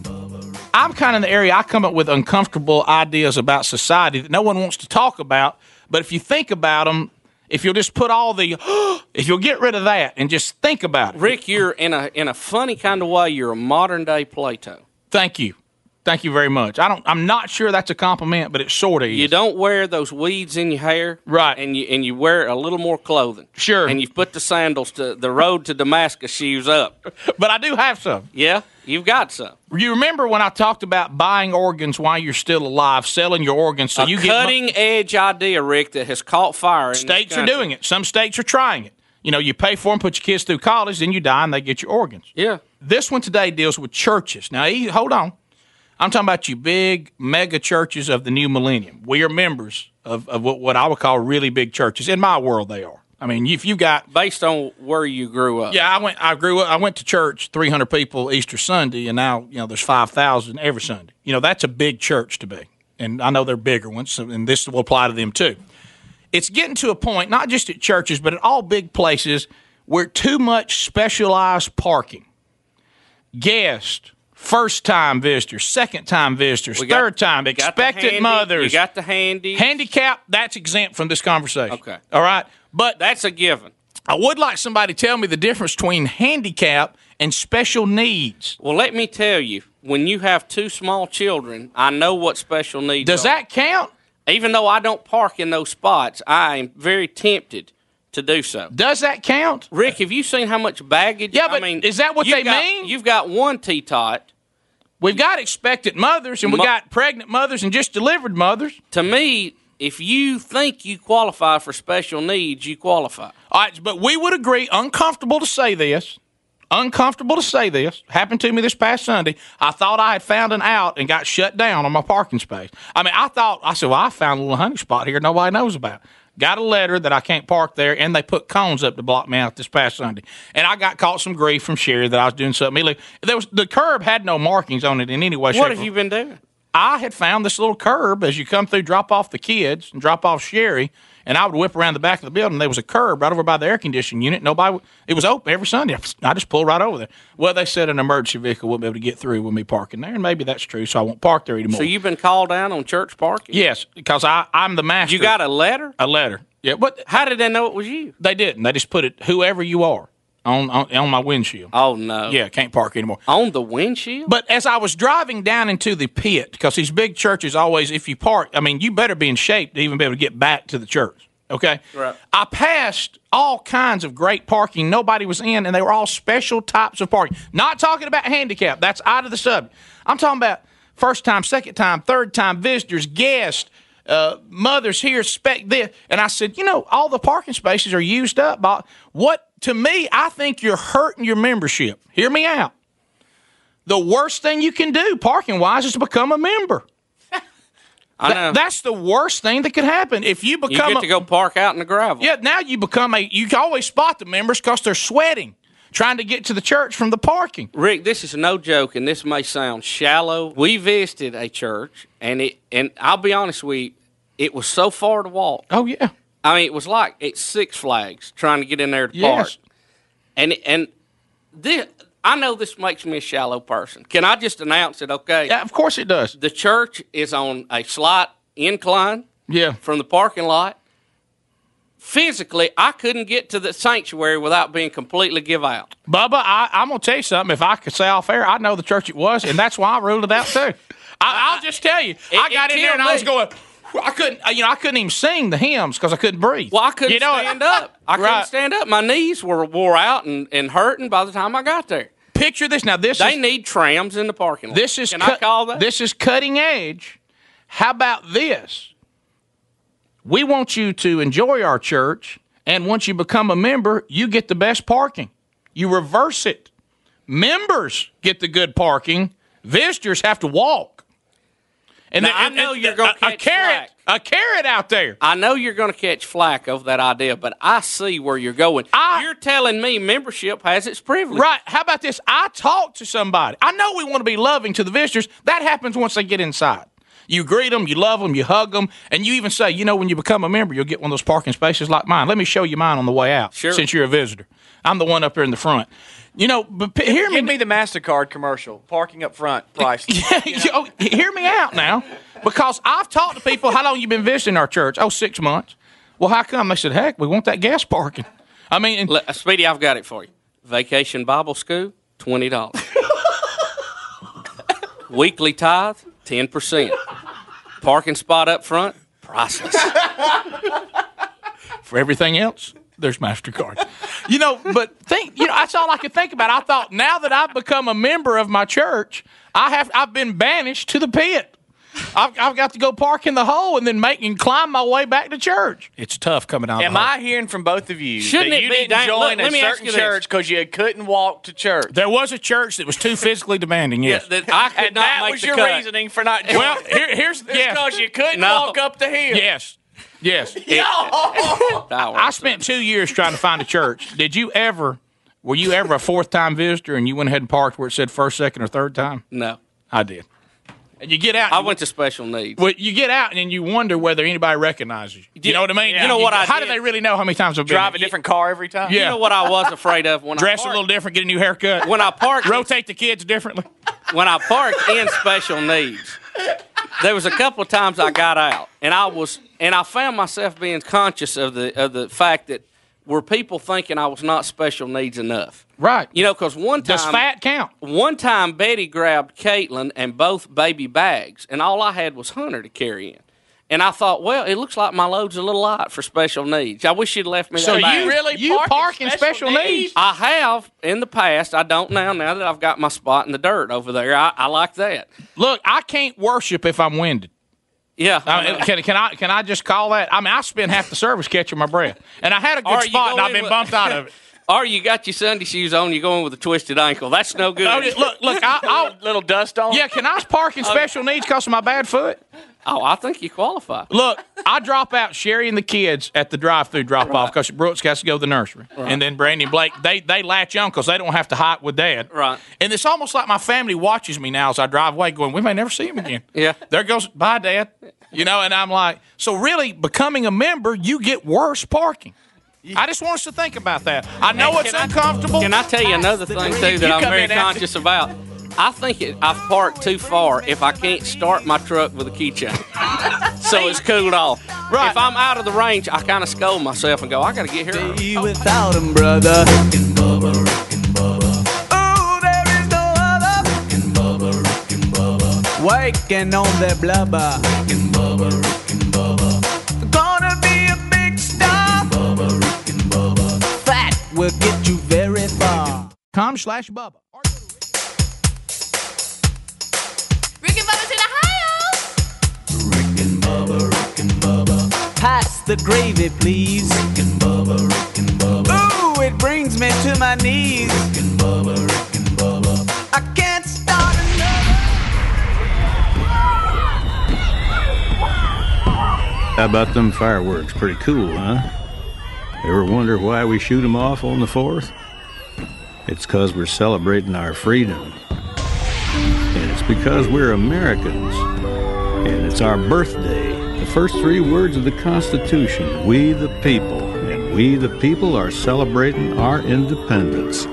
I'm kind of in the area I come up with uncomfortable ideas about society that no one wants to talk about. But if you think about them, if you'll just put all the, if you'll get rid of that and just think about it. Rick, you're in a in a funny kind of way. You're a modern day Plato. Thank you, thank you very much. I don't. I'm not sure that's a compliment, but it sort of is. You don't wear those weeds in your hair, right? And you and you wear a little more clothing, sure. And you've put the sandals to the road to Damascus shoes up. but I do have some. Yeah, you've got some. You remember when I talked about buying organs while you're still alive, selling your organs so a you get cutting edge idea, Rick, that has caught fire. in States are doing it. Some states are trying it. You know, you pay for them, put your kids through college, then you die, and they get your organs. Yeah. This one today deals with churches. Now, hold on. I'm talking about you big mega churches of the new millennium. We are members of, of what, what I would call really big churches. In my world, they are. I mean, if you got based on where you grew up. Yeah, I went. I grew up. I went to church, 300 people Easter Sunday, and now you know there's 5,000 every Sunday. You know that's a big church to be, and I know they're bigger ones, and this will apply to them too. It's getting to a point, not just at churches, but at all big places, where too much specialized parking, guests, first time visitors, second time visitors, got- third time, expected handy- mothers. You got the handy. handicap. That's exempt from this conversation. Okay. All right, but that's a given. I would like somebody to tell me the difference between handicap and special needs. Well, let me tell you, when you have two small children, I know what special needs. Does are. that count? Even though I don't park in those spots, I am very tempted to do so. Does that count, Rick? Have you seen how much baggage? Yeah, but I mean, is that what they got- mean? You've got one T tot. We've got expectant mothers, and we got pregnant mothers, and just delivered mothers. To me, if you think you qualify for special needs, you qualify. All right, but we would agree. Uncomfortable to say this. Uncomfortable to say this. Happened to me this past Sunday. I thought I had found an out and got shut down on my parking space. I mean, I thought I said, "Well, I found a little honey spot here nobody knows about." Got a letter that I can't park there, and they put cones up to block me out this past Sunday. And I got caught some grief from Sherry that I was doing something illegal. There was the curb had no markings on it in any way. What have you been doing? I had found this little curb as you come through, drop off the kids and drop off Sherry, and I would whip around the back of the building. There was a curb right over by the air conditioning unit. Nobody, it was open every Sunday. I just pulled right over there. Well, they said an emergency vehicle wouldn't be able to get through with me parking there, and maybe that's true. So I won't park there anymore. So you've been called down on church parking? yes, because I I'm the master. You got a letter? a letter. Yeah, but How did they know it was you? they didn't. They just put it whoever you are on on, on my windshield. Oh no! Yeah, can't park anymore. On the windshield? But as I was driving down into the pit, because these big churches always, if you park, I mean, you better be in shape to even be able to get back to the church. Okay. Right. I passed all kinds of great parking. Nobody was in, and they were all special types of parking. Not talking about handicap. That's out of the subject. I'm talking about first time, second time, third time visitors, guests, uh, mothers here, spec this. And I said, you know, all the parking spaces are used up. Bob. What to me, I think you're hurting your membership. Hear me out. The worst thing you can do, parking wise, is to become a member. I know. that's the worst thing that could happen if you become, you get a- to go park out in the gravel. yeah, now you become a. You can always spot the members because they're sweating, trying to get to the church from the parking. Rick, this is no joke, and this may sound shallow. We visited a church, and it, and I'll be honest with you, it was so far to walk. Oh yeah, I mean, it was like it's Six Flags trying to get in there to Yes. park. And and this, I know this makes me a shallow person. Can I just announce it? Okay. yeah. Of course it does. The church is on a slight incline Yeah. from the parking lot. Physically, I couldn't get to the sanctuary without being completely give out. Bubba, I, I'm gonna tell you something. If I could say off air, I know the church it was, and that's why I ruled it out too. I, I'll just tell you, I got in there and killed I was going. I couldn't, uh, you know, I couldn't even sing the hymns because I couldn't breathe. Well, I couldn't you know, stand up. I couldn't stand up. My knees were wore out and, and hurting by the time I got there. Picture this now. This they is, need trams in the parking lot. This is Can cut- I call that? This is cutting edge. How about this? We want you to enjoy our church, and once you become a member, you get the best parking. You reverse it. Members get the good parking. Visitors have to walk. And Now, I know you're a, a catch carrot, a carrot out there. I know you're going to catch flack over that idea, but I see where you're going. you're telling me membership has its privilege. Right. How about this? I talked to somebody. I know we want to be loving to the visitors. That happens once they get inside. You greet them, you love them, you hug them, and you even say, you know, when you become a member, you'll get one of those parking spaces like mine. Let me show you mine on the way out. Sure. Since you're a visitor, I'm the one up here in the front. You know, but p- hear me. Give me the Mastercard commercial. Parking up front. Price. Yo, hear me out now, because I've talked to people. How long you been visiting our church? Oh, six months. Well, how come? They said, heck, we want that gas parking. I mean, Le- uh, Speedy, I've got it for you. Vacation Bible School, twenty dollars. Weekly tithe, ten percent. Parking spot up front, priceless. For everything else, there's MasterCard. you know, but think, you know, that's all I could think about. I thought now that I've become a member of my church, I have I've been banished to the pit. I've, I've got to go park in the hole and then make and climb my way back to church. It's tough coming out. Am the hole. I hearing from both of you Shouldn't that it you be didn't dang- join let- a let certain church because you couldn't walk to church? There was a church that was too physically demanding. Yes, that I could and not that make was the your cut. reasoning for not joining. Well, here, here's It's yes. because you couldn't No. walk up the hill. Yes. Yes. No. I spent two years trying to find a church. Did you ever, were you ever a fourth time visitor and you went ahead and parked where it said first, second, or third time? No. I did. And you get out. I went to special needs. Well, you get out and then you wonder whether anybody recognizes you. You know what I mean? You know what I How did? do they really know how many times I've been Drive a different car every time. Yeah. You know what I was afraid of when I Dress I a little different, get a new haircut. When I parked, rotate the kids differently. when I parked in special needs, there was a couple of times I got out, and I was, and I found myself being conscious of the of the fact that were people thinking I was not special needs enough. Right. You know, because one time Does fat count? One time Betty grabbed Caitlin and both baby bags, and all I had was Hunter to carry in. And I thought, well, it looks like my load's a little light for special needs. I wish you'd left me So that you bag. really You park in park in special special needs? needs? I have in the past. I don't now. Now that I've got my spot in the dirt over there, I, I like that. Look, I can't worship if I'm winded. Yeah. I mean, can, can I can I just call that? I mean, I spend half the service catching my breath, and I had a good spot, and I've been with- bumped out of it. Or you got your Sunday shoes on, you're going with a twisted ankle. That's no good. Oh, look, look, I, I'll, little dust on. yeah. Can I park in special needs because of my bad foot? Oh, I think you qualify. Look, I drop out Sherry and the kids at the drive-through drop-off because Brooks has to go to the nursery, and then Brandy and Blake they they latch on because they don't have to hike with Dad. Right. And it's almost like my family watches me now as I drive away, going, "We may never see him again." Yeah. There goes, "Bye, Dad." You know, and I'm like, so really, becoming a member, you get worse parking. I just want us to think about that. I know Hey, it's can I- Can I tell you another thing too that I'm very in after- conscious about? I think it, I've parked too far if I can't start my truck with a keychain. so it's cooled off. Right. If I'm out of the range, I kind of scold myself and go, I got to get here. Be without him, brother. Oh, there is no other. Waking on that blubber. Will get you very far. Com slash Bubba. Rick and Bubba's in Ohio. Rick and Bubba, Rick and Bubba. Pass the gravy, please. Rick and Bubba, Rick and Bubba. Ooh, it brings me to my knees. Rick and Bubba, Rick and Bubba. I can't start another. How about them fireworks? Pretty cool, huh? Ever wonder why we shoot 'em off on the 4th? It's 'cause we're celebrating our freedom. And it's because we're Americans. And it's our birthday. The first three words of the Constitution we the people. And we the people are celebrating our independence.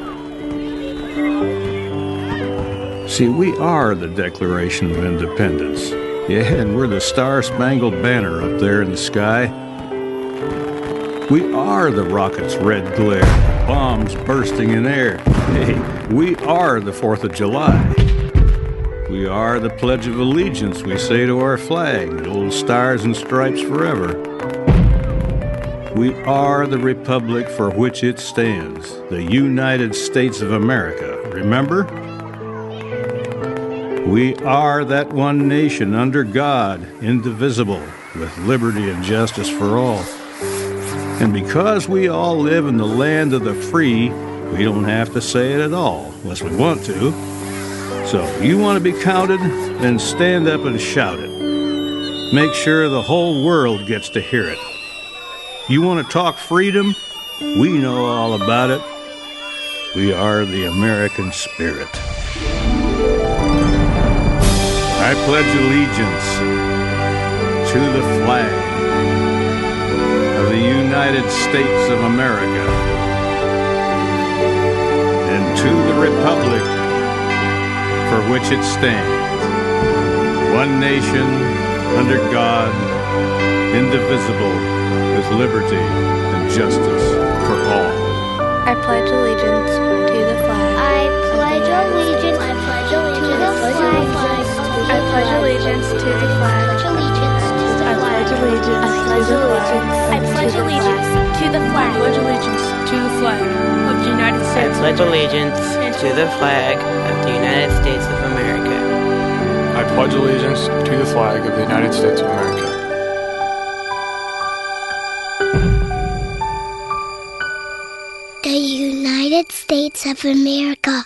See, we are the Declaration of Independence. Yeah, and we're the Star Spangled Banner up there in the sky. We are the rocket's red glare, bombs bursting in air. Hey, we are the 4th of July. We are the Pledge of Allegiance we say to our flag, old stars and stripes forever. We are the republic for which it stands, the United States of America. Remember? We are that one nation under God, indivisible, with liberty and justice for all. And because we all live in the land of the free, we don't have to say it at all, unless we want to. So if you want to be counted, then stand up and shout it. Make sure the whole world gets to hear it. You want to talk freedom? We know all about it. We are the American spirit. I pledge allegiance to the flag United States of America and to the republic for which it stands, one nation under God, indivisible, with liberty and justice for all. I pledge allegiance to the flag. I pledge allegiance. I pledge allegiance I pledge allegiance to the flag. Pledge allegiance to the flag of the United States of America. I pledge allegiance to the flag of the United States of America. The United States of America.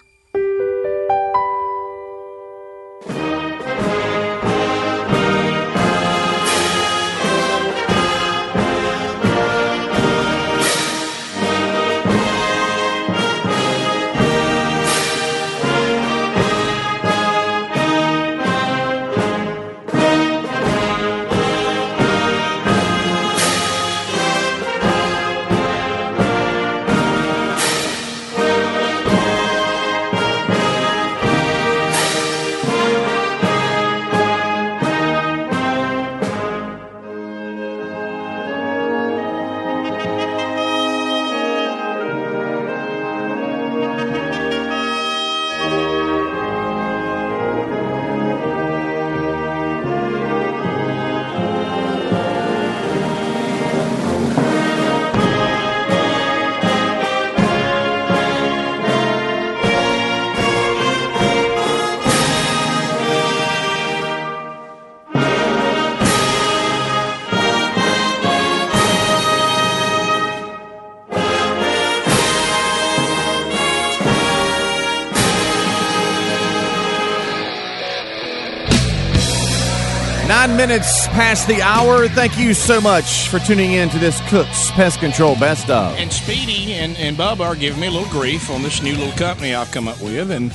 Minutes past the hour. Thank you so much for tuning in to this Cook's Pest Control Best of. And Speedy and, and Bubba are giving me a little grief on this new little company I've come up with, and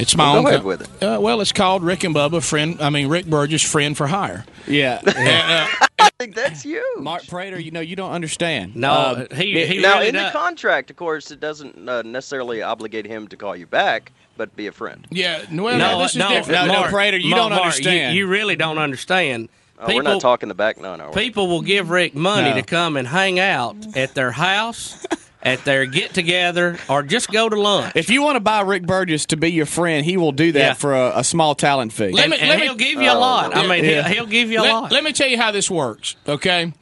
it's my Well, own. go ahead co- with Uh, well, it's called Rick and Bubba friend. I mean Rick Burgess friend for hire. Yeah. I think that's. Mark Prater, you know, you don't understand. No, Um, he, he now really in the contract, of course, it doesn't uh, necessarily obligate him to call you back, but be a friend. Yeah, well, no, this is no, different. No, Mark, Prater, you Mark, don't understand. You, you really don't understand. Oh, we're not talking the back none, are we? People will give Rick money No. to come and hang out at their house, at their get together, or just go to lunch. If you want to buy Rick Burgess to be your friend, he will do that Yeah. for a, a small talent fee. Let and me- and let me- he'll give you a lot. I mean, Yeah. he'll, he'll give you a let, lot. let me tell you how this works, okay?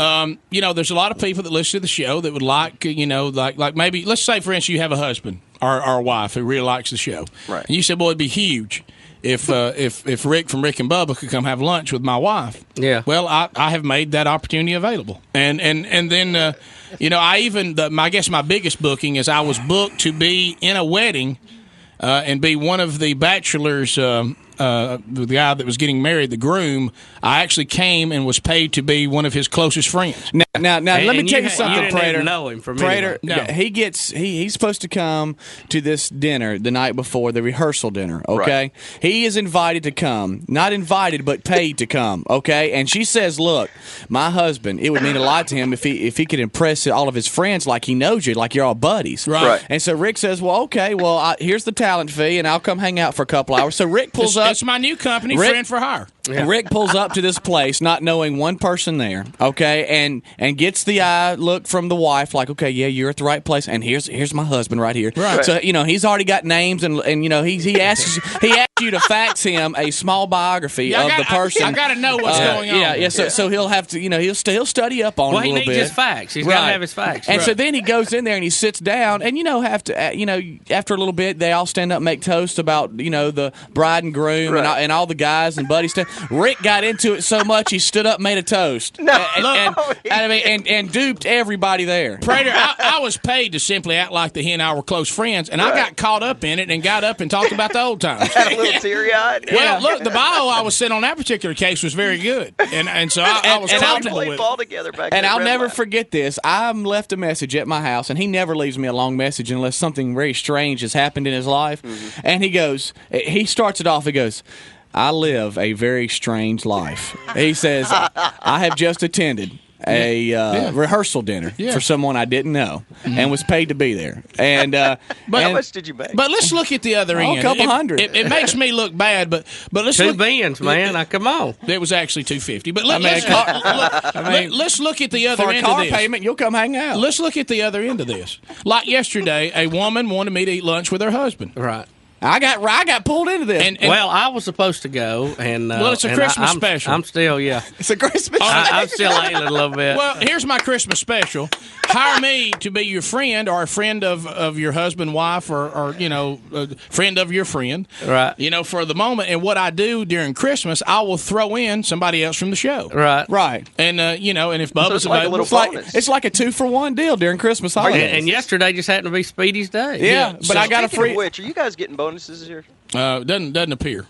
Um, you know, there's a lot of people that listen to the show that would like, you know, like like maybe let's say for instance you have a husband or, or a wife who really likes the show, Right. And you said, "Boy, it'd be huge if uh, if if Rick from Rick and Bubba could come have lunch with my wife." Yeah. Well, I, I have made that opportunity available, and and and then uh, you know I even the, my, I guess my biggest booking is I was booked to be in a wedding uh, and be one of the bachelors. Um, uh, the guy that was getting married, the groom, I actually came and was paid to be one of his closest friends. Now, now, now And- let me tell you you something, you didn't even Prater. know him from Prater, anywhere. No. he gets he, he's supposed to come to this dinner the night before the rehearsal dinner. Okay, Right. he is invited to come, not invited but paid to come. Okay, and she says, "Look, my husband, it would mean a lot to him if he if he could impress all of his friends like he knows you, like you're all buddies." Right. Right. And so Rick says, "Well, okay, well, I, here's the talent fee, and I'll come hang out for a couple hours." So Rick pulls up. It's my new company, Rick- friend for hire. Rick pulls up to this place, not knowing one person there. Okay, and and gets the eye look from the wife, like, okay, yeah, you're at the right place, and here's here's my husband right here. Right. So you know he's already got names, and and you know he he asks he asks you to fax him a small biography Yeah, of got- the person. I- I gotta know what's Uh, going on. Yeah, yeah. So, Yeah. so he'll have to, you know, he'll still study up on Well, it a he needs his facts. He's gotta have his facts. And so then he goes in there and he sits down, and you know, have to, uh, you know, after a little bit, they all stand up, and make toast about, you know, the bride and groom and, all, and all the guys and buddies. Stuff. Rick got into it so much he stood up, and made a toast. No, and, and, and, I mean, and, and duped everybody there. Prater, I, I was paid to simply act like the he and I were close friends, and I got caught up in it and got up and talked about the old times. Had a little teary eyed. Well, look, the bio I was sent on that particular case was very good, and and so I, I was and I'll- comfortable with it. ball together back And I'll never Lab. forget this. I'm left a message at my house, and he never leaves me a long message unless something very strange has happened in his life. Mm-hmm. And he goes, he starts it off. He goes, "I live a very strange life." He says, "I have just attended." A uh, Yeah. rehearsal dinner Yeah. for someone I didn't know, and was paid to be there. And uh, But- How much did you make? But let's look at the other Oh, end. a couple It- hundred. It, it makes me look bad, but but let's Two look. beans, man. I, come on. It was actually two fifty. But let, I mean, us a car- I mean, let, us look at the other for a end car of this. payment, you'll come hang out. Let's look at the other end of this. Like yesterday, a woman wanted me to eat lunch with her husband. Right. I got I got pulled into this. And, and well, I was supposed to go, and uh, Well, it's a Christmas I, I'm, special. I'm still, yeah. it's a Christmas. I, I'm still ailing a little bit. Well, here's my Christmas special. Hire me to be your friend or a friend of, of your husband, wife, or, or you know, a friend of your friend. Right. You know, for the moment. And what I do during Christmas, I will throw in somebody else from the show. Right. Right. And uh, you know, and if Bubba's it's like a available, little It's like it's like a two for one deal during Christmas and, holidays. and yesterday just happened to be Speedy's day. yeah, but I got a free. of which, are you guys getting bonuses this year? uh, doesn't doesn't appear.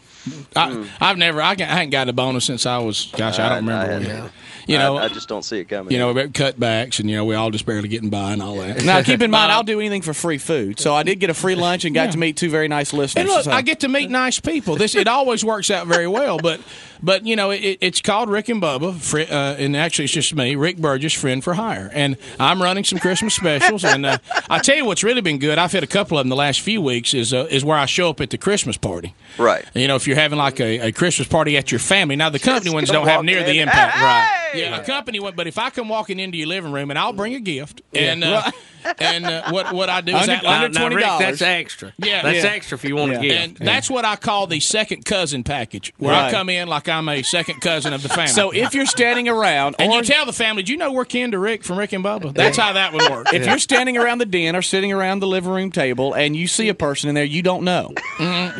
I, I've never. I, can, I ain't got a bonus since I was. Gosh, I don't Hmm. I- I remember. hadn't. when. You know, I, I just don't see it coming. you know about cutbacks, and you know we all just barely getting by and all that. Now, keep in mind, I'll do anything for free food. So I did get a free lunch and got Yeah. to meet two very nice listeners. And look, so- I get to meet nice people. This it always works out very well. But but you know it, it's called Rick and Bubba, uh, and actually it's just me, Rick Burgess, friend for hire, and I'm running some Christmas specials. And uh, I tell you what's really been good. I've had a couple of them the last few weeks. Is uh, is where I show up at the Christmas party. Right. You know, if you're having like a, a Christmas party at your family. Now the company ones don't have near the impact. Hey! Yeah, a company one. But if I come walking into your living room and I'll bring a gift, and uh, and uh, what what I do is Under- I, under Now, now, Rick, $20. that's extra. Yeah. that's Yeah. extra if you want to Yeah. give. and that's what I call the second cousin package, where I come in like I'm a second cousin of the family. so if you're standing around, and or you tell the family, do you know we're kin to Rick from Rick and Bubba? That's how that would work. if you're standing around the den or sitting around the living room table and you see a person in there you don't know,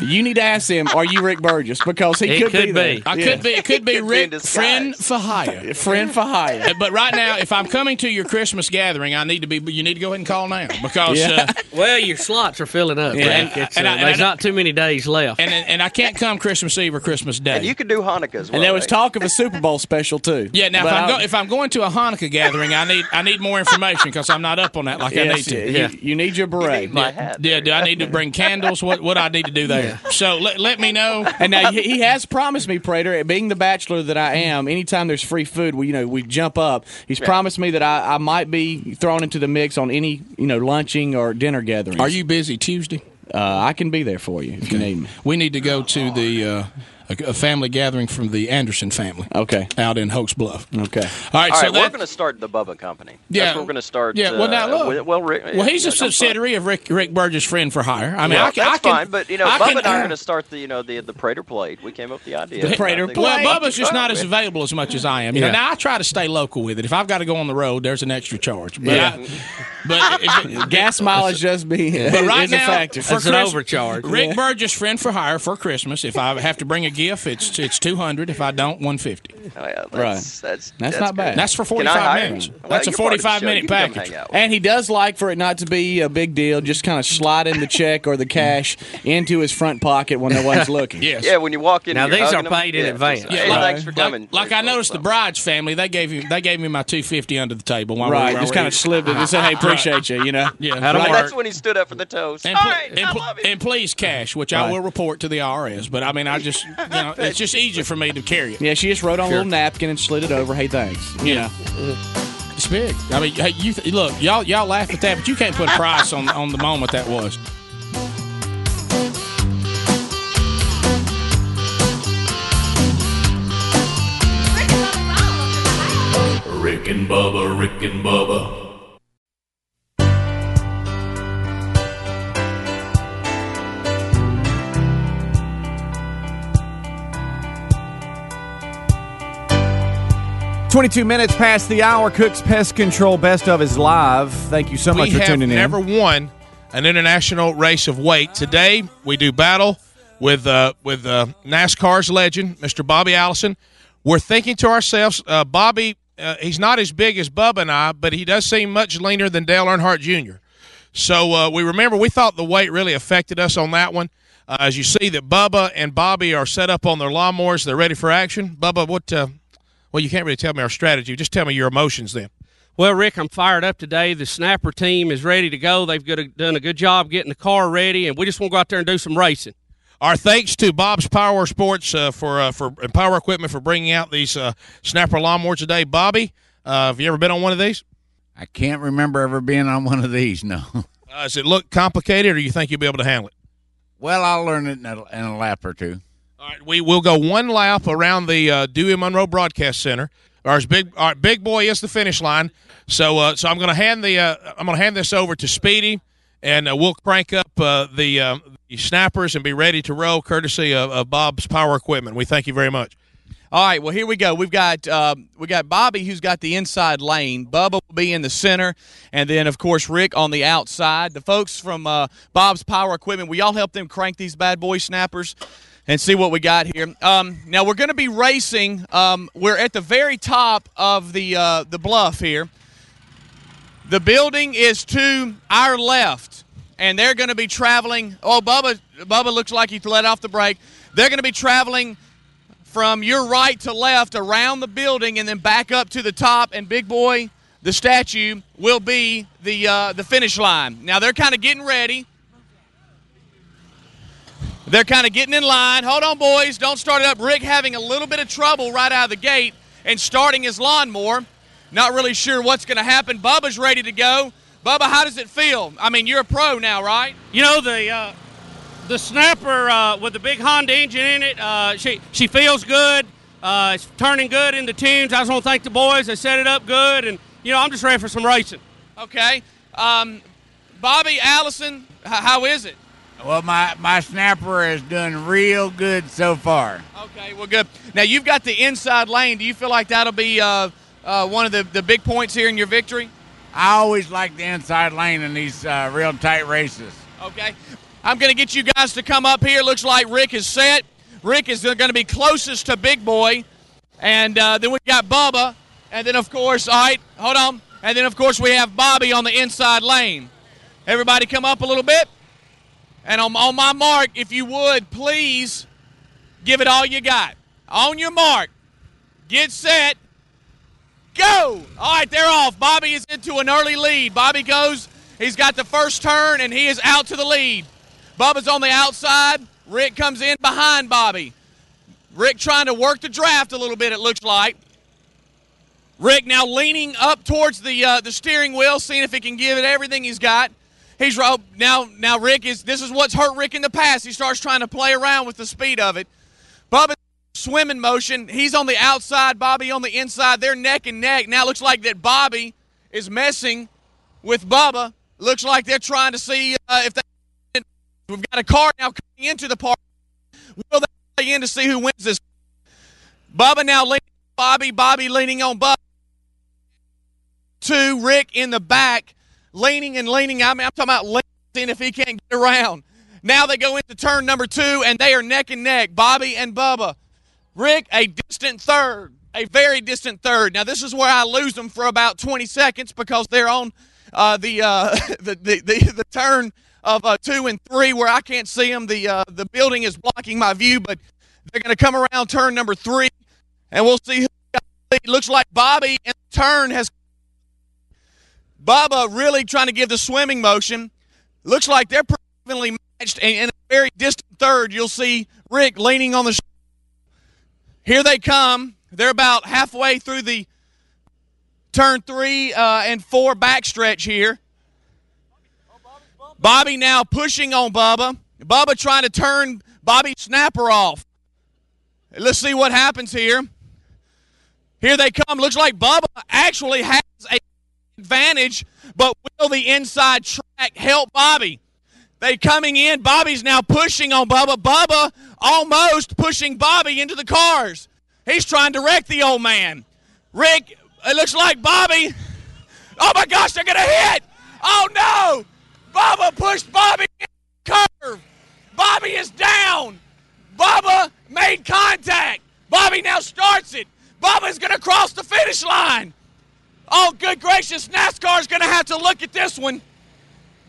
you need to ask them, "Are you Rick Burgess?" Because he It could, could be. there. be. I Yeah. could be. It could be Could Rick, friend for hire. Friend for hire. Uh, But right now, if I'm coming to your Christmas gathering, I need to be. You need to go ahead and call now because. Yeah. Uh, well, your slots are filling up. Yeah. Rick. It's, And uh, I- and I there's don't- too many days left. and and I can't come Christmas Eve or Christmas Day. And you can do Hanukkah as well. And there was right? talk of a Super Bowl special too. yeah, now if I'm, go, if I'm going to a Hanukkah gathering, I need I need more information because I'm not up on that like I need to. Yeah. you need your beret. need my hat. Yeah, do I need to bring candles? What what I need to do there? So let, let me know. And now he he has promised me, Prater, being the bachelor that I am, anytime there's free food, we you know we jump up. He's promised me that I, I might be thrown into the mix on any you know lunching or dinner gatherings. Are you busy Tuesday? Uh, I can be there for you if you need me. We need to go to the uh, a, a family gathering from the Anderson family. Okay. Out in Hokes Bluff. Okay. All right. All so right, we're going to start the Bubba Company. Yeah. That's where we're going to start. Yeah, well, now uh, look. with- well, Rick, well, he's yeah, a subsidiary of Rick Rick Burgess, friend for hire. I mean, Well, I can, that's I can, fine, but you know, I Bubba can- and I are going to start the you know the the Prater Plate. We came up with the idea. The Prater Plate. Well, Bubba's just not as available as much as I am. You Yeah. know, now I try to stay local with it. If I've got to go on the road, there's an extra charge. But, Yeah. I, but Gas mileage just be But right is a now, factor. for It's an overcharge. Rick Yeah. Burgess, friend for hire for Christmas. If I have to bring a gift, it's it's two hundred. If I don't, one fifty. Oh, yeah, that's, Right. That's, that's, That's not bad. That's for Can forty I five hire minutes. Well, That's a you're part forty of the five show. minute You can come package. And he does like for it not to be a big deal, just kind of slide in the check or the cash into his front pocket when no one's looking. Yes. Yeah, when you walk in, Now, you're these are hugging them. paid in Yeah, advance. just, Hey, like- thanks for coming. Like, like I noticed the bride's family, they gave you they gave me my two fifty under the table. While Right, we were just kind of slipped it and said, "Hey, appreciate you," you know. Yeah, That'll Right. work. That's when he stood up for the toast. And, All pl- and, I pl- love it. and please cash, which I will report to the IRS. But I mean, I just you know, it's just easier for me to carry it. Yeah, she just wrote on a little napkin and slid it over. Hey, thanks. You know. It's big. I mean, hey, you th- look, y'all y'all laugh at that, but you can't put a price on on the moment that was. Rick and Bubba, Rick and Bubba. 22 minutes past the hour. Cook's Pest Control Best of is live. Thank you so much we for tuning in. We have never won an international race of weight. Today we do battle with uh, with uh, NASCAR's legend, Mr. Bobby Allison. We're thinking to ourselves, uh, Bobby. Uh, he's not as big as Bubba and I, but he does seem much leaner than Dale Earnhardt Jr. So uh, we remember we thought the weight really affected us on that one. Uh, as you see that Bubba and Bobby are set up on their lawnmowers, they're ready for action. Bubba, what? Well, you can't really tell me our strategy. Just tell me your emotions then. Well, Rick, I'm fired up today. The Snapper team is ready to go. They've got a, done a good job getting the car ready, and we just want to go out there and do some racing. Our thanks to Bob's Power Sports uh, for uh, for and Power Equipment for bringing out these uh, Snapper lawnmowers today. Bobby, uh, have you ever been on one of these? I can't remember ever being on one of these. No. Uh, does it look complicated, or you think you'll be able to handle it? Well, I'll learn it in a, in a lap or two. All right, we will go one lap around the uh, Dewey Monroe Broadcast Center. Our big, our big boy is the finish line. So, uh, so I'm going to hand the uh, I'm going to hand this over to Speedy, and uh, we'll crank up uh, the, uh, the snappers and be ready to roll, courtesy of, of Bob's Power Equipment. We thank you very much. All right, well here we go. We've got um, we got Bobby who's got the inside lane. Bubba will be in the center, and then of course Rick on the outside. The folks from uh, Bob's Power Equipment, we all help them crank these bad boy snappers and see what we got here. Um, now we're going to be racing. Um, we're at the very top of the uh, the bluff here. The building is to our left, and they're going to be traveling. Oh, Bubba, Bubba looks like he let off the brake. They're going to be traveling from your right to left around the building and then back up to the top. And Big Boy, the statue, will be the uh, the finish line. Now they're kind of getting ready. They're kind of getting in line. Hold on, boys. Don't start it up. Rick having a little bit of trouble right out of the gate and starting his lawnmower. Not really sure what's going to happen. Bubba's ready to go. Bubba, how does it feel? I mean, you're a pro now, right? You know the uh, the snapper uh, with the big Honda engine in it. Uh, she she feels good. Uh, it's turning good into tunes. I just want to thank the boys. They set it up good, and you know I'm just ready for some racing. Okay, um, Bobby Allison, how is it? Well, my, my snapper is doing real good so far. Okay, well, good. Now you've got the inside lane. Do you feel like that'll be uh, uh, one of the, the big points here in your victory? I always like the inside lane in these uh, real tight races. Okay. I'm going to get you guys to come up here. Looks like Rick is set. Rick is going to be closest to Big Boy. And uh, then we got Bubba. And then, of course, all right, hold on. And then, of course, we have Bobby on the inside lane. Everybody come up a little bit. And on, on my mark, if you would, please give it all you got. On your mark, get set, go. All right, they're off. Bobby is into an early lead. Bobby goes, he's got the first turn, and he is out to the lead. Bubba's on the outside. Rick comes in behind Bobby. Rick trying to work the draft a little bit, it looks like. Rick now leaning up towards the uh, the steering wheel, seeing if he can give it everything he's got. He's ro- now now Rick is this is what's hurt Rick in the past. He starts trying to play around with the speed of it. Bubba swimming motion. He's on the outside, Bobby on the inside. They're neck and neck. Now it looks like that Bobby is messing with Bubba. Looks like they're trying to see uh, if they. We've got a car now coming into the park. Will they play in to see who wins this? Bubba now leaning Bobby. Bobby leaning on Bubba. Two Rick in the back, leaning and leaning. I mean, I'm talking about leaning, if he can't get around. Now they go into turn number two, and they are neck and neck. Bobby and Bubba. Rick, a distant third, a very distant third. Now this is where I lose them for about 20 seconds because they're on uh, the, uh, the, the the the turn of uh, two and three where I can't see them. The uh, the building is blocking my view, but they're going to come around turn number three, and we'll see who. Looks like Bobby in turn has. Bubba really trying to give the swimming motion. Looks like they're pretty evenly matched, and in a very distant third, you'll see Rick leaning on the. Sh- Here they come. They're about halfway through the turn three uh, and four backstretch here. Bobby now pushing on Bubba. Bubba trying to turn Bobby Snapper off. Let's see what happens here. Here they come. Looks like Bubba actually has advantage, but will the inside track help Bobby? They coming in. Bobby's now pushing on Bubba. Bubba almost pushing Bobby into the cars. He's trying to wreck the old man. Rick, it looks like Bobby. Oh my gosh, they're gonna hit! Oh no! Bubba pushed Bobby curve. Bobby is down. Bubba made contact. Bobby now starts it. Bubba's gonna cross the finish line. Oh, good gracious, NASCAR's gonna have to look at this one.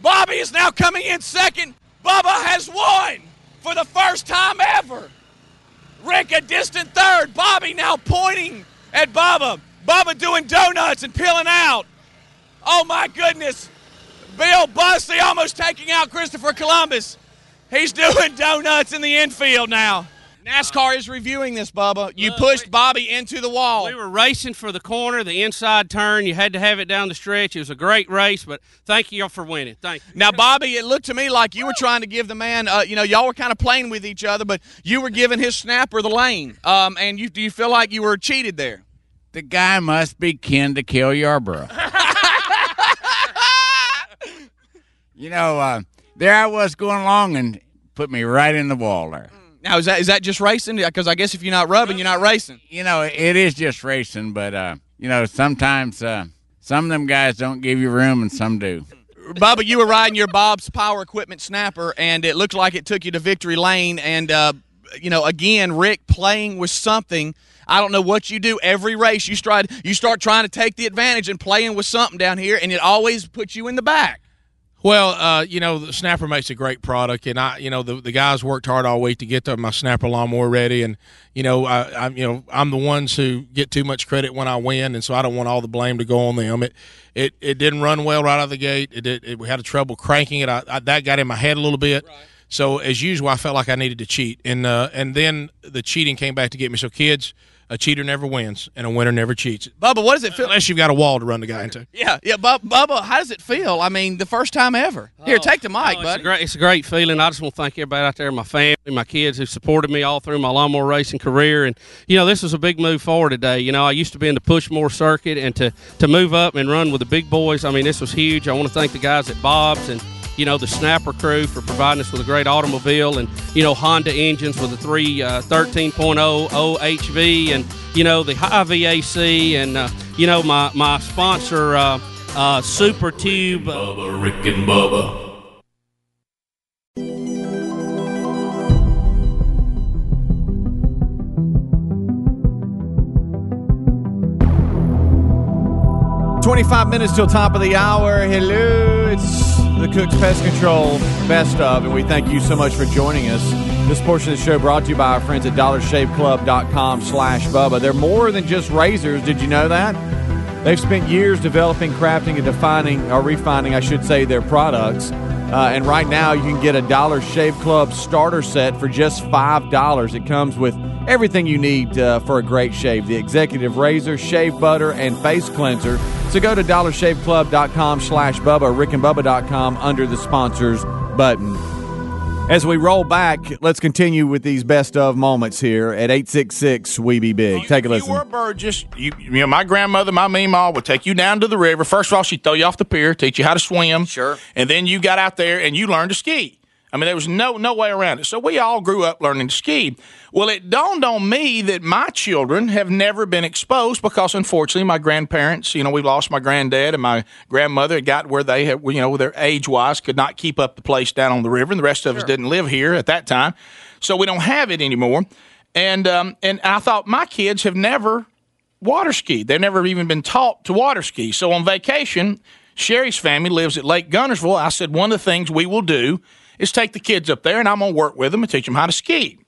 Bobby is now coming in second. Bubba has won for the first time ever. Rick a distant third. Bobby now pointing at Bubba. Bubba doing donuts and peeling out. Oh my goodness. Bill Bussey almost taking out Christopher Columbus. He's doing donuts in the infield now. NASCAR is reviewing this, Bubba. You pushed Bobby into the wall. We were racing for the corner, the inside turn. You had to have it down the stretch. It was a great race, but thank you for winning. Thank you. Now, Bobby, it looked to me like you were trying to give the man, uh, you know, y'all were kind of playing with each other, but you were giving his snapper the lane. Um, and you, do you feel like you were cheated there? The guy must be kin to Cale Yarborough. you know, uh, there I was going along and put me right in the wall there. Now, is that is that just racing? Because I guess if you're not rubbing, you're not racing. You know, it is just racing, but uh, you know, sometimes uh, some of them guys don't give you room, and some do. Bubba, you were riding your Bob's Power Equipment Snapper, and it looked like it took you to victory lane. And uh, you know, again, Rick playing with something. I don't know what you do every race. You start you start trying to take the advantage and playing with something down here, and it always puts you in the back. Well, uh, you know, the Snapper makes a great product, and I, you know, the, the guys worked hard all week to get the, my Snapper lawnmower ready, and you know, I, I'm, you know, I'm the ones who get too much credit when I win, and so I don't want all the blame to go on them. It, it, it didn't run well right out of the gate. It, did, it we had a trouble cranking it. I, I, that got in my head a little bit. So as usual, I felt like I needed to cheat, and uh, and then the cheating came back to get me. So kids, a cheater never wins, and a winner never cheats. Bubba, what does it feel? Unless you've got a wall to run the guy into. Yeah, yeah, Bub- Bubba, how does it feel? I mean, the first time ever. Here, oh. take the mic, Oh, it's, a great, it's a great feeling. I just want to thank everybody out there, my family, my kids who supported me all through my lawnmower racing career. And, you know, this was a big move forward today. You know, I used to be in the Pushmore circuit, and to, to move up and run with the big boys, I mean, this was huge. I want to thank the guys at Bob's and, you know, the Snapper crew for providing us with a great automobile and, you know, Honda engines with the three uh, 13.0 OHV and, you know, the Hi-Vac and, uh, you know, my, my sponsor, uh, uh, Super Tube. Bubba, Rick and Bubba. 25 minutes till top of the hour. Hello, it's the Cook's Pest Control Best of, and we thank you so much for joining us. This portion of the show brought to you by our friends at dollarshaveclub.com slash Bubba. They're more than just razors. Did you know that? They've spent years developing, crafting, and defining, or refining, I should say, their products. Uh, and right now, you can get a Dollar Shave Club starter set for just $5. It comes with everything you need uh, for a great shave the executive razor, shave butter, and face cleanser. So go to dollarshaveclub.com slash Bubba or rickandbubba.com under the sponsors button. As we roll back, let's continue with these best of moments here at 866 We Be Big. Take a listen. You were Burgess. You, you know, my grandmother, my meemaw, would take you down to the river. First of all, she'd throw you off the pier, teach you how to swim. Sure. And then you got out there and you learned to ski. I mean, there was no no way around it. So we all grew up learning to ski. Well, it dawned on me that my children have never been exposed because, unfortunately, my grandparents, you know, we lost my granddad and my grandmother got where they had, you know, their age wise could not keep up the place down on the river, and the rest of us didn't live here at that time. So we don't have it anymore. And um, and I thought my kids have never water skied. They've never even been taught to water ski. So on vacation, Sherry's family lives at Lake Guntersville. I said one of the things we will do is take the kids up there and I'm going to work with them and teach them how to ski.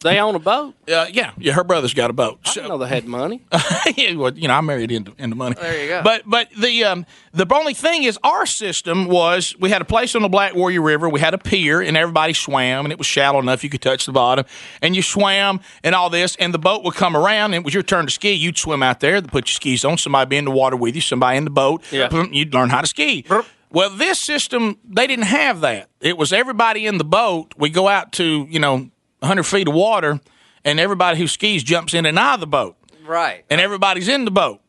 They own a boat? Uh, yeah, yeah. Her brother's got a boat. I didn't know they had money. yeah, well, you know, I married into into money. There you go. But but the um, the only thing is, our system was we had a place on the Black Warrior River. We had a pier, and everybody swam, and it was shallow enough you could touch the bottom. And you swam and all this, and the boat would come around, and it was your turn to ski. You'd swim out there, put your skis on. Somebody be in the water with you. Somebody in the boat. Yeah. You'd learn how to ski. Well, this system they didn't have that. It was everybody in the boat. We go out to you know 100 feet of water, and everybody who skis jumps in and out of the boat Right. and everybody's in the boat.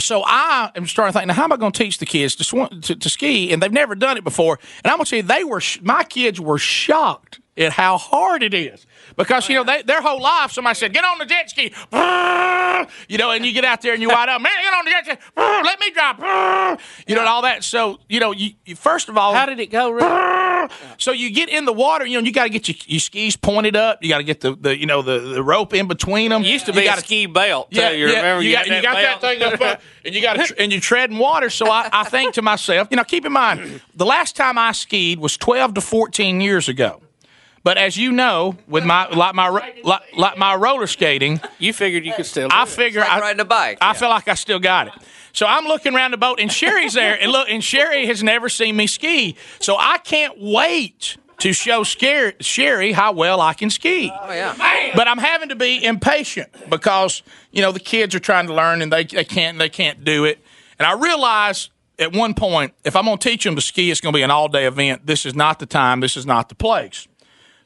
So I am starting to think, now how am I going to teach the kids to, swim, to to ski? And they've never done it before. And I'm going to tell you, they were sh- my kids were shocked at how hard it is. Because, you know, they, their whole life, somebody said, get on the jet ski. You know, and you get out there and you wide up, man, get on the jet ski. Let me drive. You know, and all that. So, you know, you, you first of all. How did it go? So you get in the water, you know, you got to get your, your skis pointed up. You got to get the, the, you know, the, the rope in between them. Used to You be a ski belt. Too. yeah, you yeah, remember you, you, got, you got that thing up, uh, and you got and you tread in water. So I, I think to myself, you know, keep in mind, the last time I skied was twelve to fourteen years ago. But as you know, with my like my like, like my roller skating, you figured you could still. I figure I riding a bike. I feel like I still got it. So I'm looking around the boat, and Sherry's there, and look, and Sherry has never seen me ski, so I can't wait to show Scar- Sherry how well I can ski. Oh yeah. But I'm having to be impatient because you know the kids are trying to learn and they they can't they can't do it. And I realize at one point if I'm going to teach them to ski, it's going to be an all day event. This is not the time. This is not the place.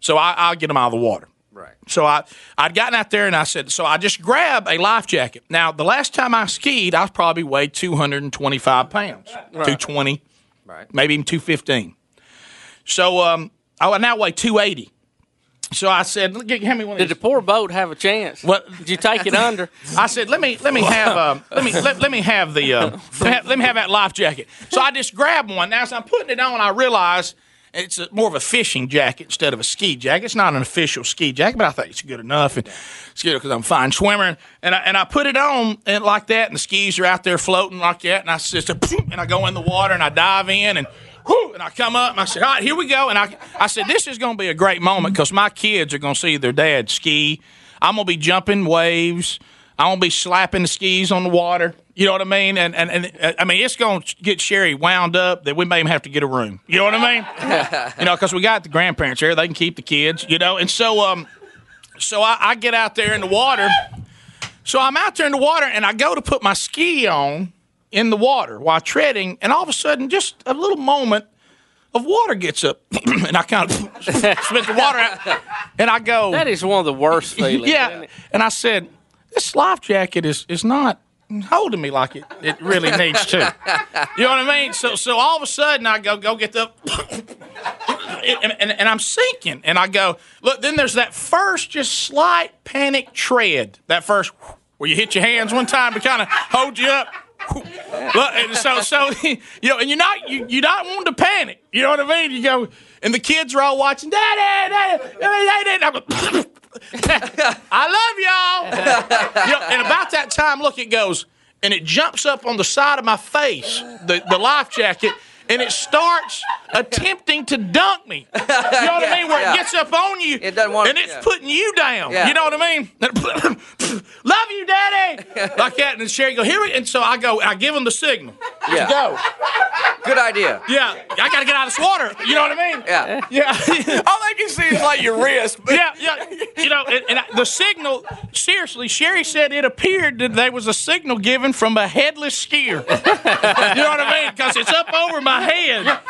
So I, I'll get them out of the water. Right. So I I'd gotten out there and I said, so I just grab a life jacket. Now the last time I skied, I probably weighed 225 pounds, 220, Right. maybe even 215. So um, I now weigh 280. So I said, "Look, hand me one of Did the poor boat have a chance? What did you take it under? I said, let me let me have um, let me let, let me have the uh, let, me have, let me have that life jacket. So I just grabbed one. Now as I'm putting it on, I realize it's a, more of a fishing jacket instead of a ski jacket. It's not an official ski jacket, but I think it's good enough. And it's good because I'm a fine swimmer. And I, and I put it on and like that, and the skis are out there floating like that. And I just and I go in the water and I dive in and. whew, And I come up and I said, "All right, here we go." And I, I said, "This is going to be a great moment because my kids are going to see their dad ski. I'm going to be jumping waves. I'm going to be slapping the skis on the water. You know what I mean? And and, and uh, I mean, it's going to get Sherry wound up that we may even have to get a room. You know what I mean? you know, because we got the grandparents here; they can keep the kids. You know, and so um, so I, I get out there in the water. So I'm out there in the water, and I go to put my ski on in the water while treading, and all of a sudden, just a little moment of water gets up, and I kind of spit the water out, and I go. That is one of the worst feelings. yeah, and I said, "This life jacket is is not." Holding me like it, it really needs to. You know what I mean? So so all of a sudden I go go get the and, and, and I'm sinking. And I go, look, then there's that first just slight panic tread. That first where you hit your hands one time to kind of hold you up. Look, and so so you know, and you're not you you not wanting to panic. You know what I mean? You go, and the kids are all watching. Daddy, daddy, daddy, daddy. I love y'all. You know, and about that time, look, it goes, and it jumps up on the side of my face, the, the life jacket, and it starts attempting to dunk me. You know what I mean? Where Yeah. it gets up on you, It doesn't want- and it's yeah. putting you down. Yeah. You know what I mean? love you, daddy. like that, and then Sherry go here, we-" and so I go, I give him the signal. Yeah. To go. Good idea. Yeah, I got to get out of this water. You know what I mean? Yeah. Yeah. All I can see is like your wrist. But yeah, yeah. You know, and, and I- the signal. Seriously, Sherry said it appeared that there was a signal given from a headless skier. you know what I mean? Because it's up over my head.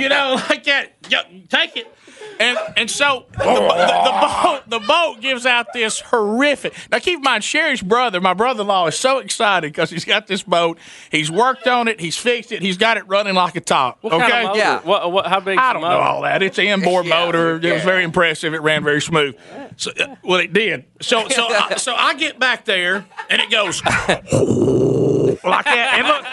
You know, like that. Yeah, take it. And and so the, the, the boat the boat gives out this horrific. Now keep in mind, Sherry's brother, my brother-in-law, is so excited because he's got this boat. He's worked on it. He's fixed it. He's got it running like a top. What okay. kind of motor? What, what, how big? I don't know all that. It's an inboard motor. It was very impressive. It ran very smooth. So, uh, well, it did. So, so, I, so I get back there and it goes like that. And look,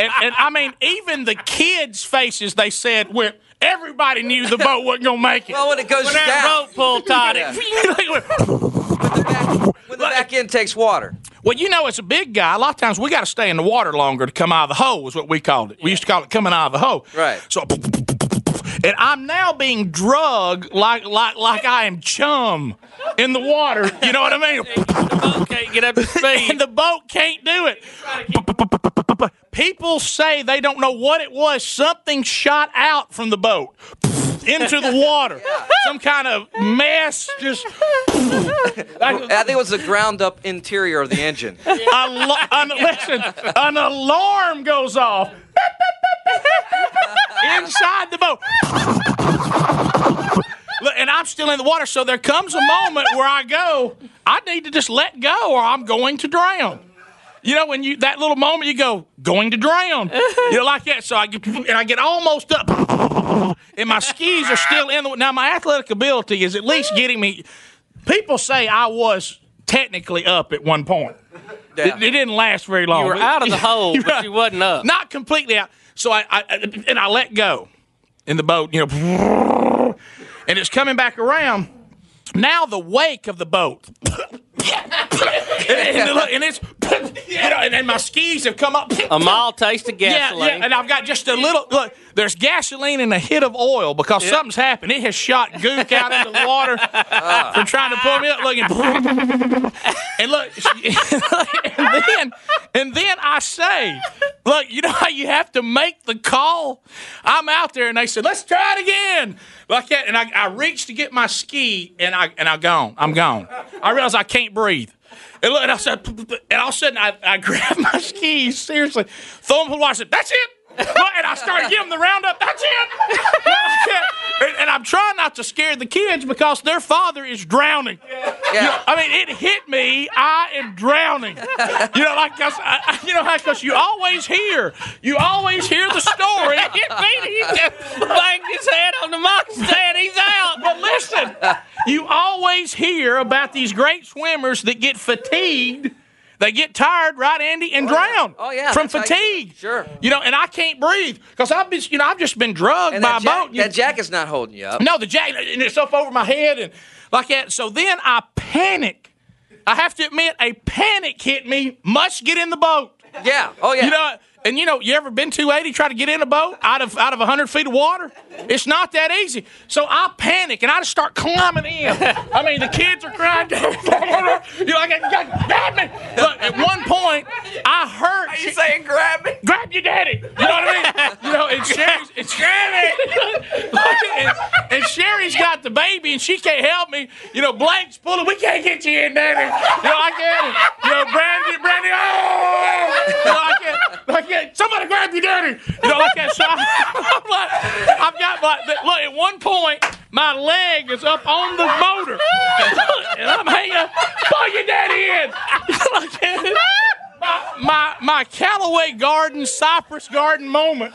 and, and I mean, even the kids' faces, they said, "Well, everybody knew the boat wasn't gonna make it." Well, when it goes down. when that down. boat pulled tight, Yeah. it- When the back end takes water. well, you know, as a big guy, a lot of times we got to stay in the water longer to come out of the hole. Is what we called it. We used to call it coming out of the hole. Right. So, and I'm now being drugged like like like I am chum in the water. You know what I mean? the boat Can't get up to speed. and the boat can't do it. People say they don't know what it was. Something shot out from the boat into the water. Some kind of mess. Just I think it was the ground up interior of the engine. Al- an, listen, an alarm goes off inside the boat. And I'm still in the water, so there comes a moment where I go, I need to just let go or I'm going to drown. You know, when you that little moment, you go going to drown. you know, like that. So I get and I get almost up, and my skis are still in the. Now my athletic ability is at least getting me. People say I was technically up at one point. It, it didn't last very long. You were out of the hole, but Right. you wasn't up. Not completely out. So I, I and I let go in the boat. You know, and it's coming back around. Now the wake of the boat. and, and and it's and, and my skis have come up. A mild taste of Yeah, gasoline. yeah, and I've got just a little. Look, there's gasoline and a hit of oil because Yeah. something's happened. It has shot gook out into the water from trying to pull me up. Looking, and look, and then and then I say, look, you know how you have to make the call. I'm out there, and they said, let's try it again, like that. And I, I reach to get my ski, and I and I gone. I'm gone. I realize I can't breathe. And, look, and I said, and all of a sudden I, I grabbed my skis, seriously, throw them to the water. That's it. And I started giving them the roundup. That's it. and, and I'm trying not to scare the kids because their father is drowning. You know, I mean, it hit me. I am drowning. You know, like 'cause I, you know, because you always hear, you always hear the story. It hit me. He just banged his head on the mock stand. He's out. But listen, you always hear about these great swimmers that get fatigued. They get tired, right, Andy, and oh, drown. Oh, yeah, from that's how you- fatigue. sure. You know, and I can't breathe because I've been, you know, I've just been drugged And by a jack, boat. That jacket's not holding you up. no, the jacket, and it's up over my head and like that. So then I panic. I have to admit, a panic hit me. Must get in the boat. Yeah. Oh yeah. You know, and you know, you ever been 280 try to get in a boat out of out of 100 feet of water? It's not that easy. So I panic and I just start climbing in. I mean, the kids are crying. you know, I got grab me. Look, at one point, I heard. Are you saying grab me? Grab your daddy. You know what I mean? You know, and Sherry's and Sherry, and, and Sherry's got the baby and she can't help me. You know, Blake's pulling. We can't get you in, daddy. You know, I can't. You know, Brandy, Brandy. Oh, you know, I can't. I can't. Somebody grab your daddy. You know, like that. So I, I'm like, I've got my look. At one point, my leg is up on the motor, and I'm hanging. Pull your daddy in. My, my Callaway Garden Cypress Garden moment.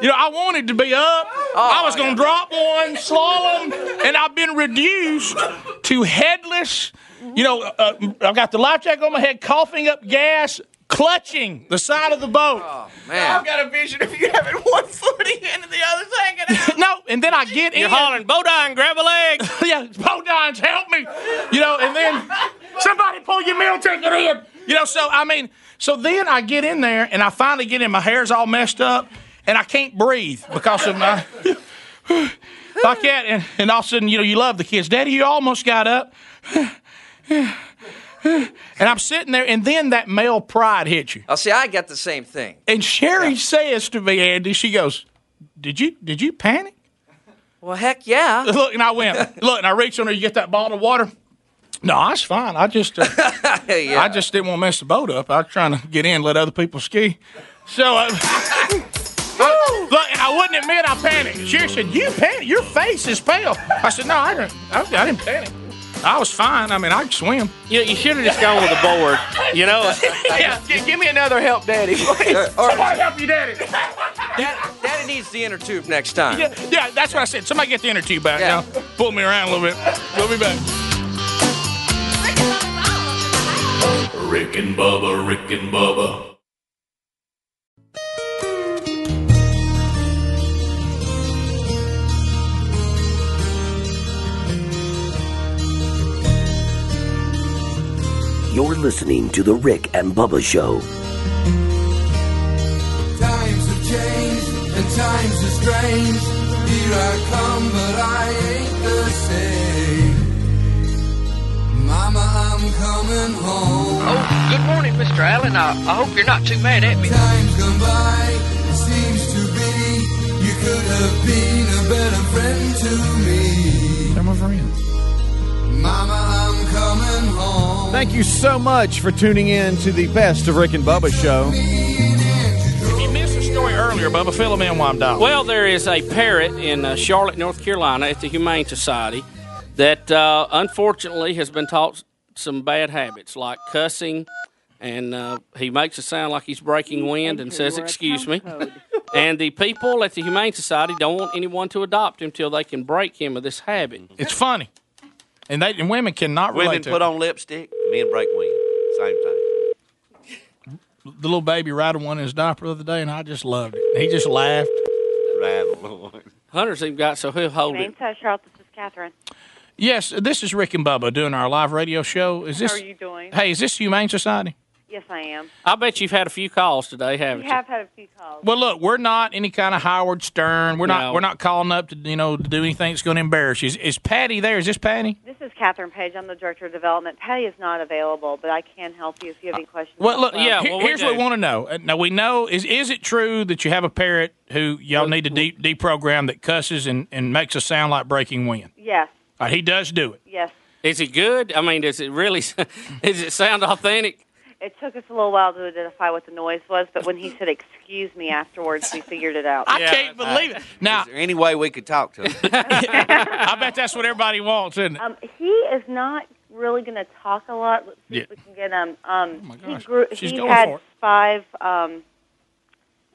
You know, I wanted to be up. I was going to drop one, slalom, and I've been reduced to headless. You know, uh, I've got the life jacket on my head, coughing up gas, clutching the side of the boat. Oh man! I've got a vision of you having one foot in and the other hanging out. no, and then I get You're in. hollering, Bodine, grab a leg. yeah, Bodines, help me. You know, and then somebody pull your meal ticket in. You know, so I mean, so then I get in there and I finally get in. My hair's all messed up and I can't breathe because of my. like that, and, and all of a sudden, you know, you love the kids. Daddy, you almost got up. And I'm sitting there, and then that male pride hits you. Oh, see, I got the same thing. And Sherry says to me, Andy, she goes, "Did you did you panic?" Well, heck yeah. Look, and I went, look, and I reached on her. You get that bottle of water? No, I was fine. I just, uh, Yeah. I just didn't want to mess the boat up. I was trying to get in, let other people ski. So, uh, look, and I wouldn't admit I panicked. Sherry said, "You panic? Your face is pale." I said, "No, I didn't. I, I didn't panic. I was fine. I mean, I could swim." You, you should have just gone with the board. You know, yeah, give me another help, Daddy. please. Somebody help you, Daddy. Dad, Daddy needs the inner tube next time. Yeah, yeah, that's what I said. Somebody get the inner tube back now. Pull me around a little bit. We'll be back. Rick and Bubba, Rick and Bubba. You're listening to The Rick and Bubba Show. Times have changed and times are strange. Here I come, but I ain't the same. Mama, I'm coming home. Oh, good morning, Mr. Allen. I, I hope you're not too mad at me. Time's gone by, it seems to be. You could have been a better friend to me. They're my friends. Mama, I'm coming home. Thank you so much for tuning in to the best of Rick and Bubba show. If you missed the story earlier, Bubba, fill them in while I'm down. Well, there is a parrot in uh, Charlotte, North Carolina, at the Humane Society that uh, unfortunately has been taught some bad habits like cussing and uh, he makes it sound like he's breaking wind and says, "Excuse me." And the people at the Humane Society don't want anyone to adopt him till they can break him of this habit. It's funny, and they and women cannot Women relate to put it. on lipstick, men break wind. Same thing. the little baby rattled one in his diaper the other day, and I just loved it. He just laughed. Rattle. Hunter's even got so he'll hold Main it. Side Charlotte, this is Catherine. Yes, this is Rick and Bubba doing our live radio show. Is this? How are you doing? Hey, is this Humane Society? Yes, I am. I bet you've had a few calls today, haven't We you? have had a few calls. Well, look, we're not any kind of Howard Stern. We're No. not. We're not calling up to you know to do anything that's going to embarrass you. Is, is Patty there? Is this Patty? This is Catherine Page. I'm the Director of Development. Patty is not available, but I can help you if you have any questions. Well, look. about here- here's what we want to know. Uh, Now we know is is it true that you have a parrot who y'all need to de- deprogram that cusses and, and makes a sound like breaking wind? Yes, Uh, he does do it. yes. Is it good? I mean, does it really? does it sound authentic? It took us a little while to identify what the noise was, but when he said "excuse me" afterwards, we figured it out. I can't believe it. Now, Is there any way we could talk to him? I bet that's what everybody wants, isn't it? Um, he is not really going to talk a lot. Let's see Yeah. if we can get him. Um, Oh, my he gosh. grew. She's he going had for it. five um,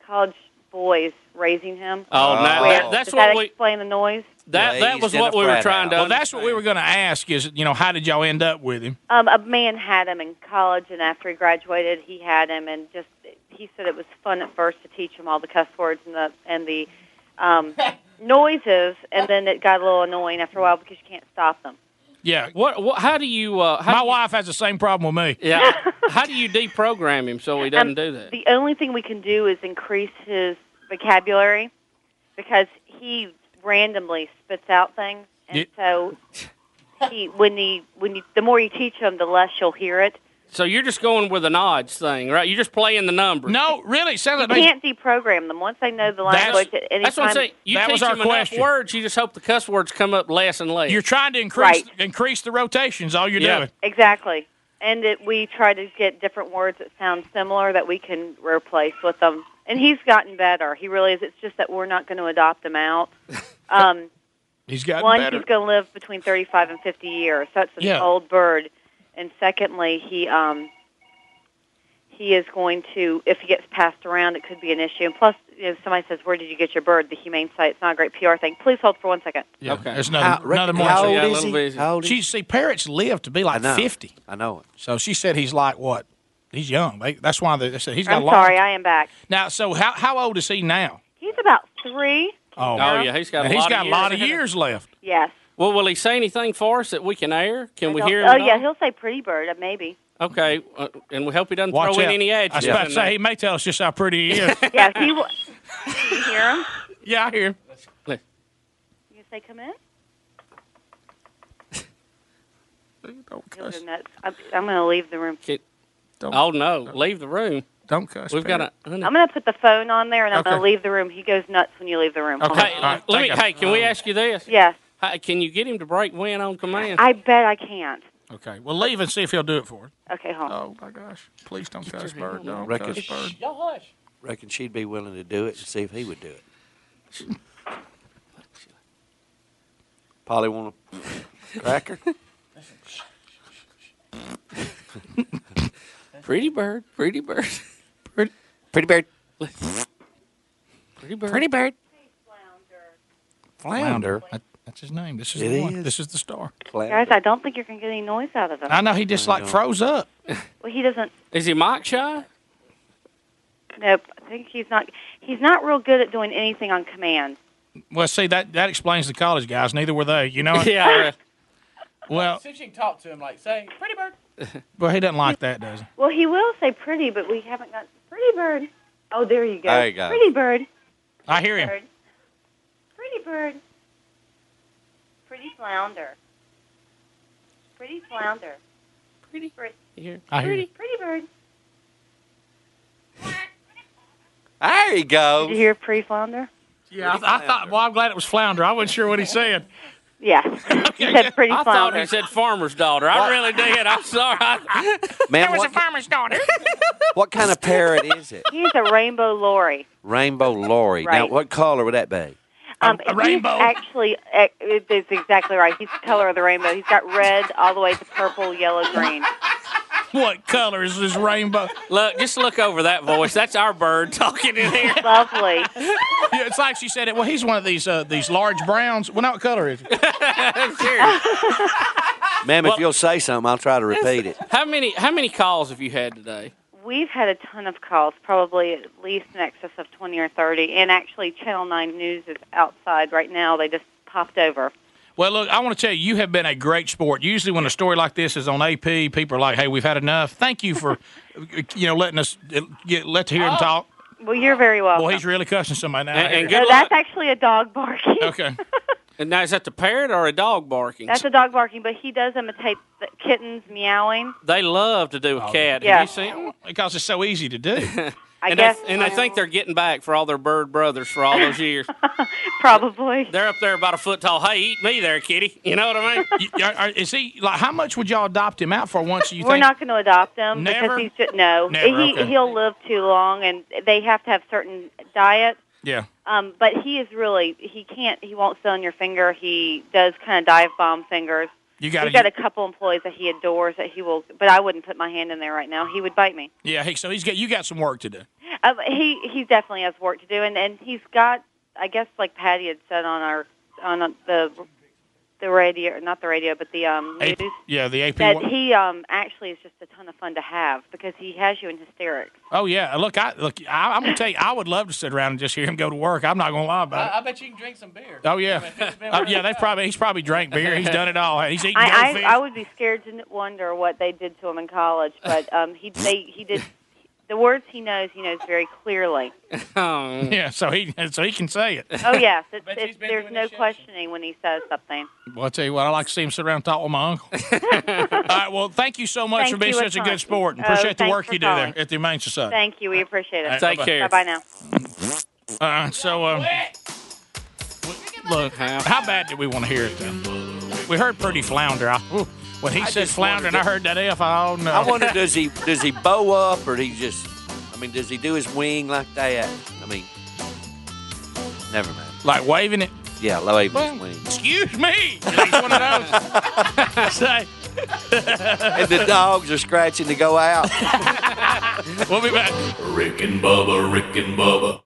college boys raising him. Oh, now Where- that's does what that we- explain the noise. That Yeah, that was what we were frat trying to. Well, that's what we were going to ask. Is you know how did y'all end up with him? Um, a man had him in college, and after he graduated, he had him, and just he said it was fun at first to teach him all the cuss words and the and the um, noises, and then it got a little annoying after a while because you can't stop them. Yeah. What? what how do you? Uh, how My do you- wife has the same problem with me. Yeah. how do you deprogram him so he doesn't Um, do that? The only thing we can do is increase his vocabulary because he randomly spits out things, and Yeah. so he when he when you the more you teach him, the less you'll hear it. So you're just going with an odds thing, right? You're just playing the numbers. No, really, it sounds You like can't deprogram them once they know the language. at any That's what I'm time- saying. You That teach was our him question. words, you just hope the cuss words come up less and less. you're trying to increase increase the rotations. All you're Yeah. doing. Exactly. And it, we try to get different words that sound similar that we can replace with them. And he's gotten better. He really is. It's just that we're not going to adopt him out. Um, He's gotten better. one, better. he's going to live between 35 and 50 years. So That's an Yeah. old bird. And secondly, he um, he is going to, if he gets passed around, it could be an issue. And plus, if somebody says, "Where did you get your bird?" The humane site. It's not a great PR thing. Please hold for one second. Yeah. Okay. There's another, How- another more. how old Yeah, a is little he? How old is She he? see parrots live to be like I fifty. I know it. So she said he's like what? He's young. They, that's why they, they said he's got I'm a lot. sorry, I am back. Now, so how how old is he now? He's about three. Oh, Oh, yeah, he's got a And he's lot got of a lot years of years left. Yes. Well, will he say anything for us that we can air? Can we I don't- hear him? Oh at yeah, all? he'll say "pretty bird," uh, maybe. Okay, uh, and we hope he doesn't Watch throw in any any I was about to say there. he may tell us just how pretty he is. Yeah, he will. you hear him? yeah, I hear him. You say come in. Don't He'll nuts. I'm, I'm going to leave the room. Oh no, leave the room. Don't cuss. We've got a. I'm going to put the phone on there, and I'm going to leave the room. He goes nuts when you leave the room. Hold Okay, on. let me. Hey, can we ask you this? Yes. Hey, can you get him to break wind on command? I bet I can't. Okay, well leave and see if he'll do it for us. Okay, hold on. Oh my gosh! Please don't cuss, bird. Don't Reckon, cuss, bird. Y'all hush. reckon she'd be willing to do it and see if he would do it. Polly want a cracker? Pretty bird, pretty bird, pretty, pretty bird, pretty bird, pretty bird. Flounder. That- that's his name. This is It the one. is. This is the star. Guys, I don't think you're going to get any noise out of him. I know he just like froze up. Well, he doesn't. Is he mock shy? Nope. I think he's not. He's not real good at doing anything on command. Well, see that that explains the college guys. Neither were they. You know. yeah. Well, Since you can talk to him, like, say, pretty bird. Well, he doesn't like that, does he? Well, he will say pretty, but we haven't got pretty bird. Oh, there you go. There you go. Pretty bird. I hear him. Bird. Pretty bird. Pretty flounder. Pretty flounder. Pretty. Pretty. Here. I hear you. Pretty bird. There he goes. Did you hear pretty flounder? Yeah, I, I thought. Well, I'm glad it was flounder. I wasn't sure what he said. Yeah. he said pretty I thought he said farmer's daughter. I really did. I'm sorry. Man, what, farmer's daughter. what kind of parrot is it? He's a rainbow lory. Rainbow lory. Now, Right. what color would that be? Um, a he's rainbow? Actually, eh, it- it's exactly right. He's the color of the rainbow. He's got red all the way to purple, yellow, green. what color is this rainbow? Look, just look over that voice. That's our bird talking in here. Lovely. Yeah, it's like she said it. Well, he's one of these uh, these large browns. Well, now what color is it? Ma'am, if you'll say something, I'll try to repeat it. How many how many calls have you had today? We've had a ton of calls, probably at least in excess of 20 or 30. And actually, Channel 9 News is outside right now. They just popped over. Well, look, I want to tell you, you have been a great sport. Usually, when a story like this is on AP, people are like, "Hey, we've had enough." Thank you for, you know, letting us uh, get let to hear him talk. Well, you're very welcome. Well, he's really cussing somebody now. And- and no, that's actually a dog barking. okay. And now is that the parrot or a dog barking? That's a dog barking, but he does imitate the kittens meowing. they love to do a cat. Yeah. Have you seen? Because it's so easy to do. I and guess they, and they think they're getting back for all their bird brothers for all those years. Probably. They're up there about a foot tall. Hey, eat me there, kitty. You know what I mean? Y- are- are- is he like? How much would y'all adopt him out for once? You We're think? not going to adopt him Never? because he's just no. Never, he okay. he'll live too long, and they have to have certain diets. Yeah. Um, but he is really he can't he won't sit on your finger. He does kind of dive bomb fingers. You gotta- We've got a couple employees that he adores that he will, but I wouldn't put my hand in there right now. He would bite me. Yeah. He, so he's got you got some work to do. Uh, he he definitely has work to do, and and he's got I guess like Patty had said on our on the the radio, not the radio, but the um AP, news. yeah, the AP That one. he um actually is just a ton of fun to have because he has you in hysterics. Oh yeah. Look, I look. I, I'm gonna tell you, I would love to sit around and just hear him go to work. I'm not gonna lie about it. I, I bet you can drink some beer. Oh yeah, oh, yeah. They probably he's probably drank beer. He's done it all. He's eaten I. I I would be scared to wonder what they did to him in college, but um he they he did the words he knows he knows very clearly. oh. yeah, so he so he can say it. Oh yes, it's, it's, there's no questioning when he says something. Well, I tell you what, I like to see him sit around and talk with my uncle. All right, well, thank you so much Thank for being such a good sport and Oh, appreciate the work you do calling. there at the Humane Society. Thank you, we appreciate it. All right, Take bye-bye. care. Bye bye now. Uh, so, um, look, how bad did we want to hear it then? We heard pretty flounder. I, ooh, when he I said just flounder and I heard that F, I don't know. I wonder, does he does he bow up or he just? I mean, does he do his wing like that? I mean, never mind. Like waving it? Yeah, waving Well, his wing. Excuse me. He's one of those. Say, and the dogs are scratching to go out. we'll be back. Rick and Bubba, Rick and Bubba.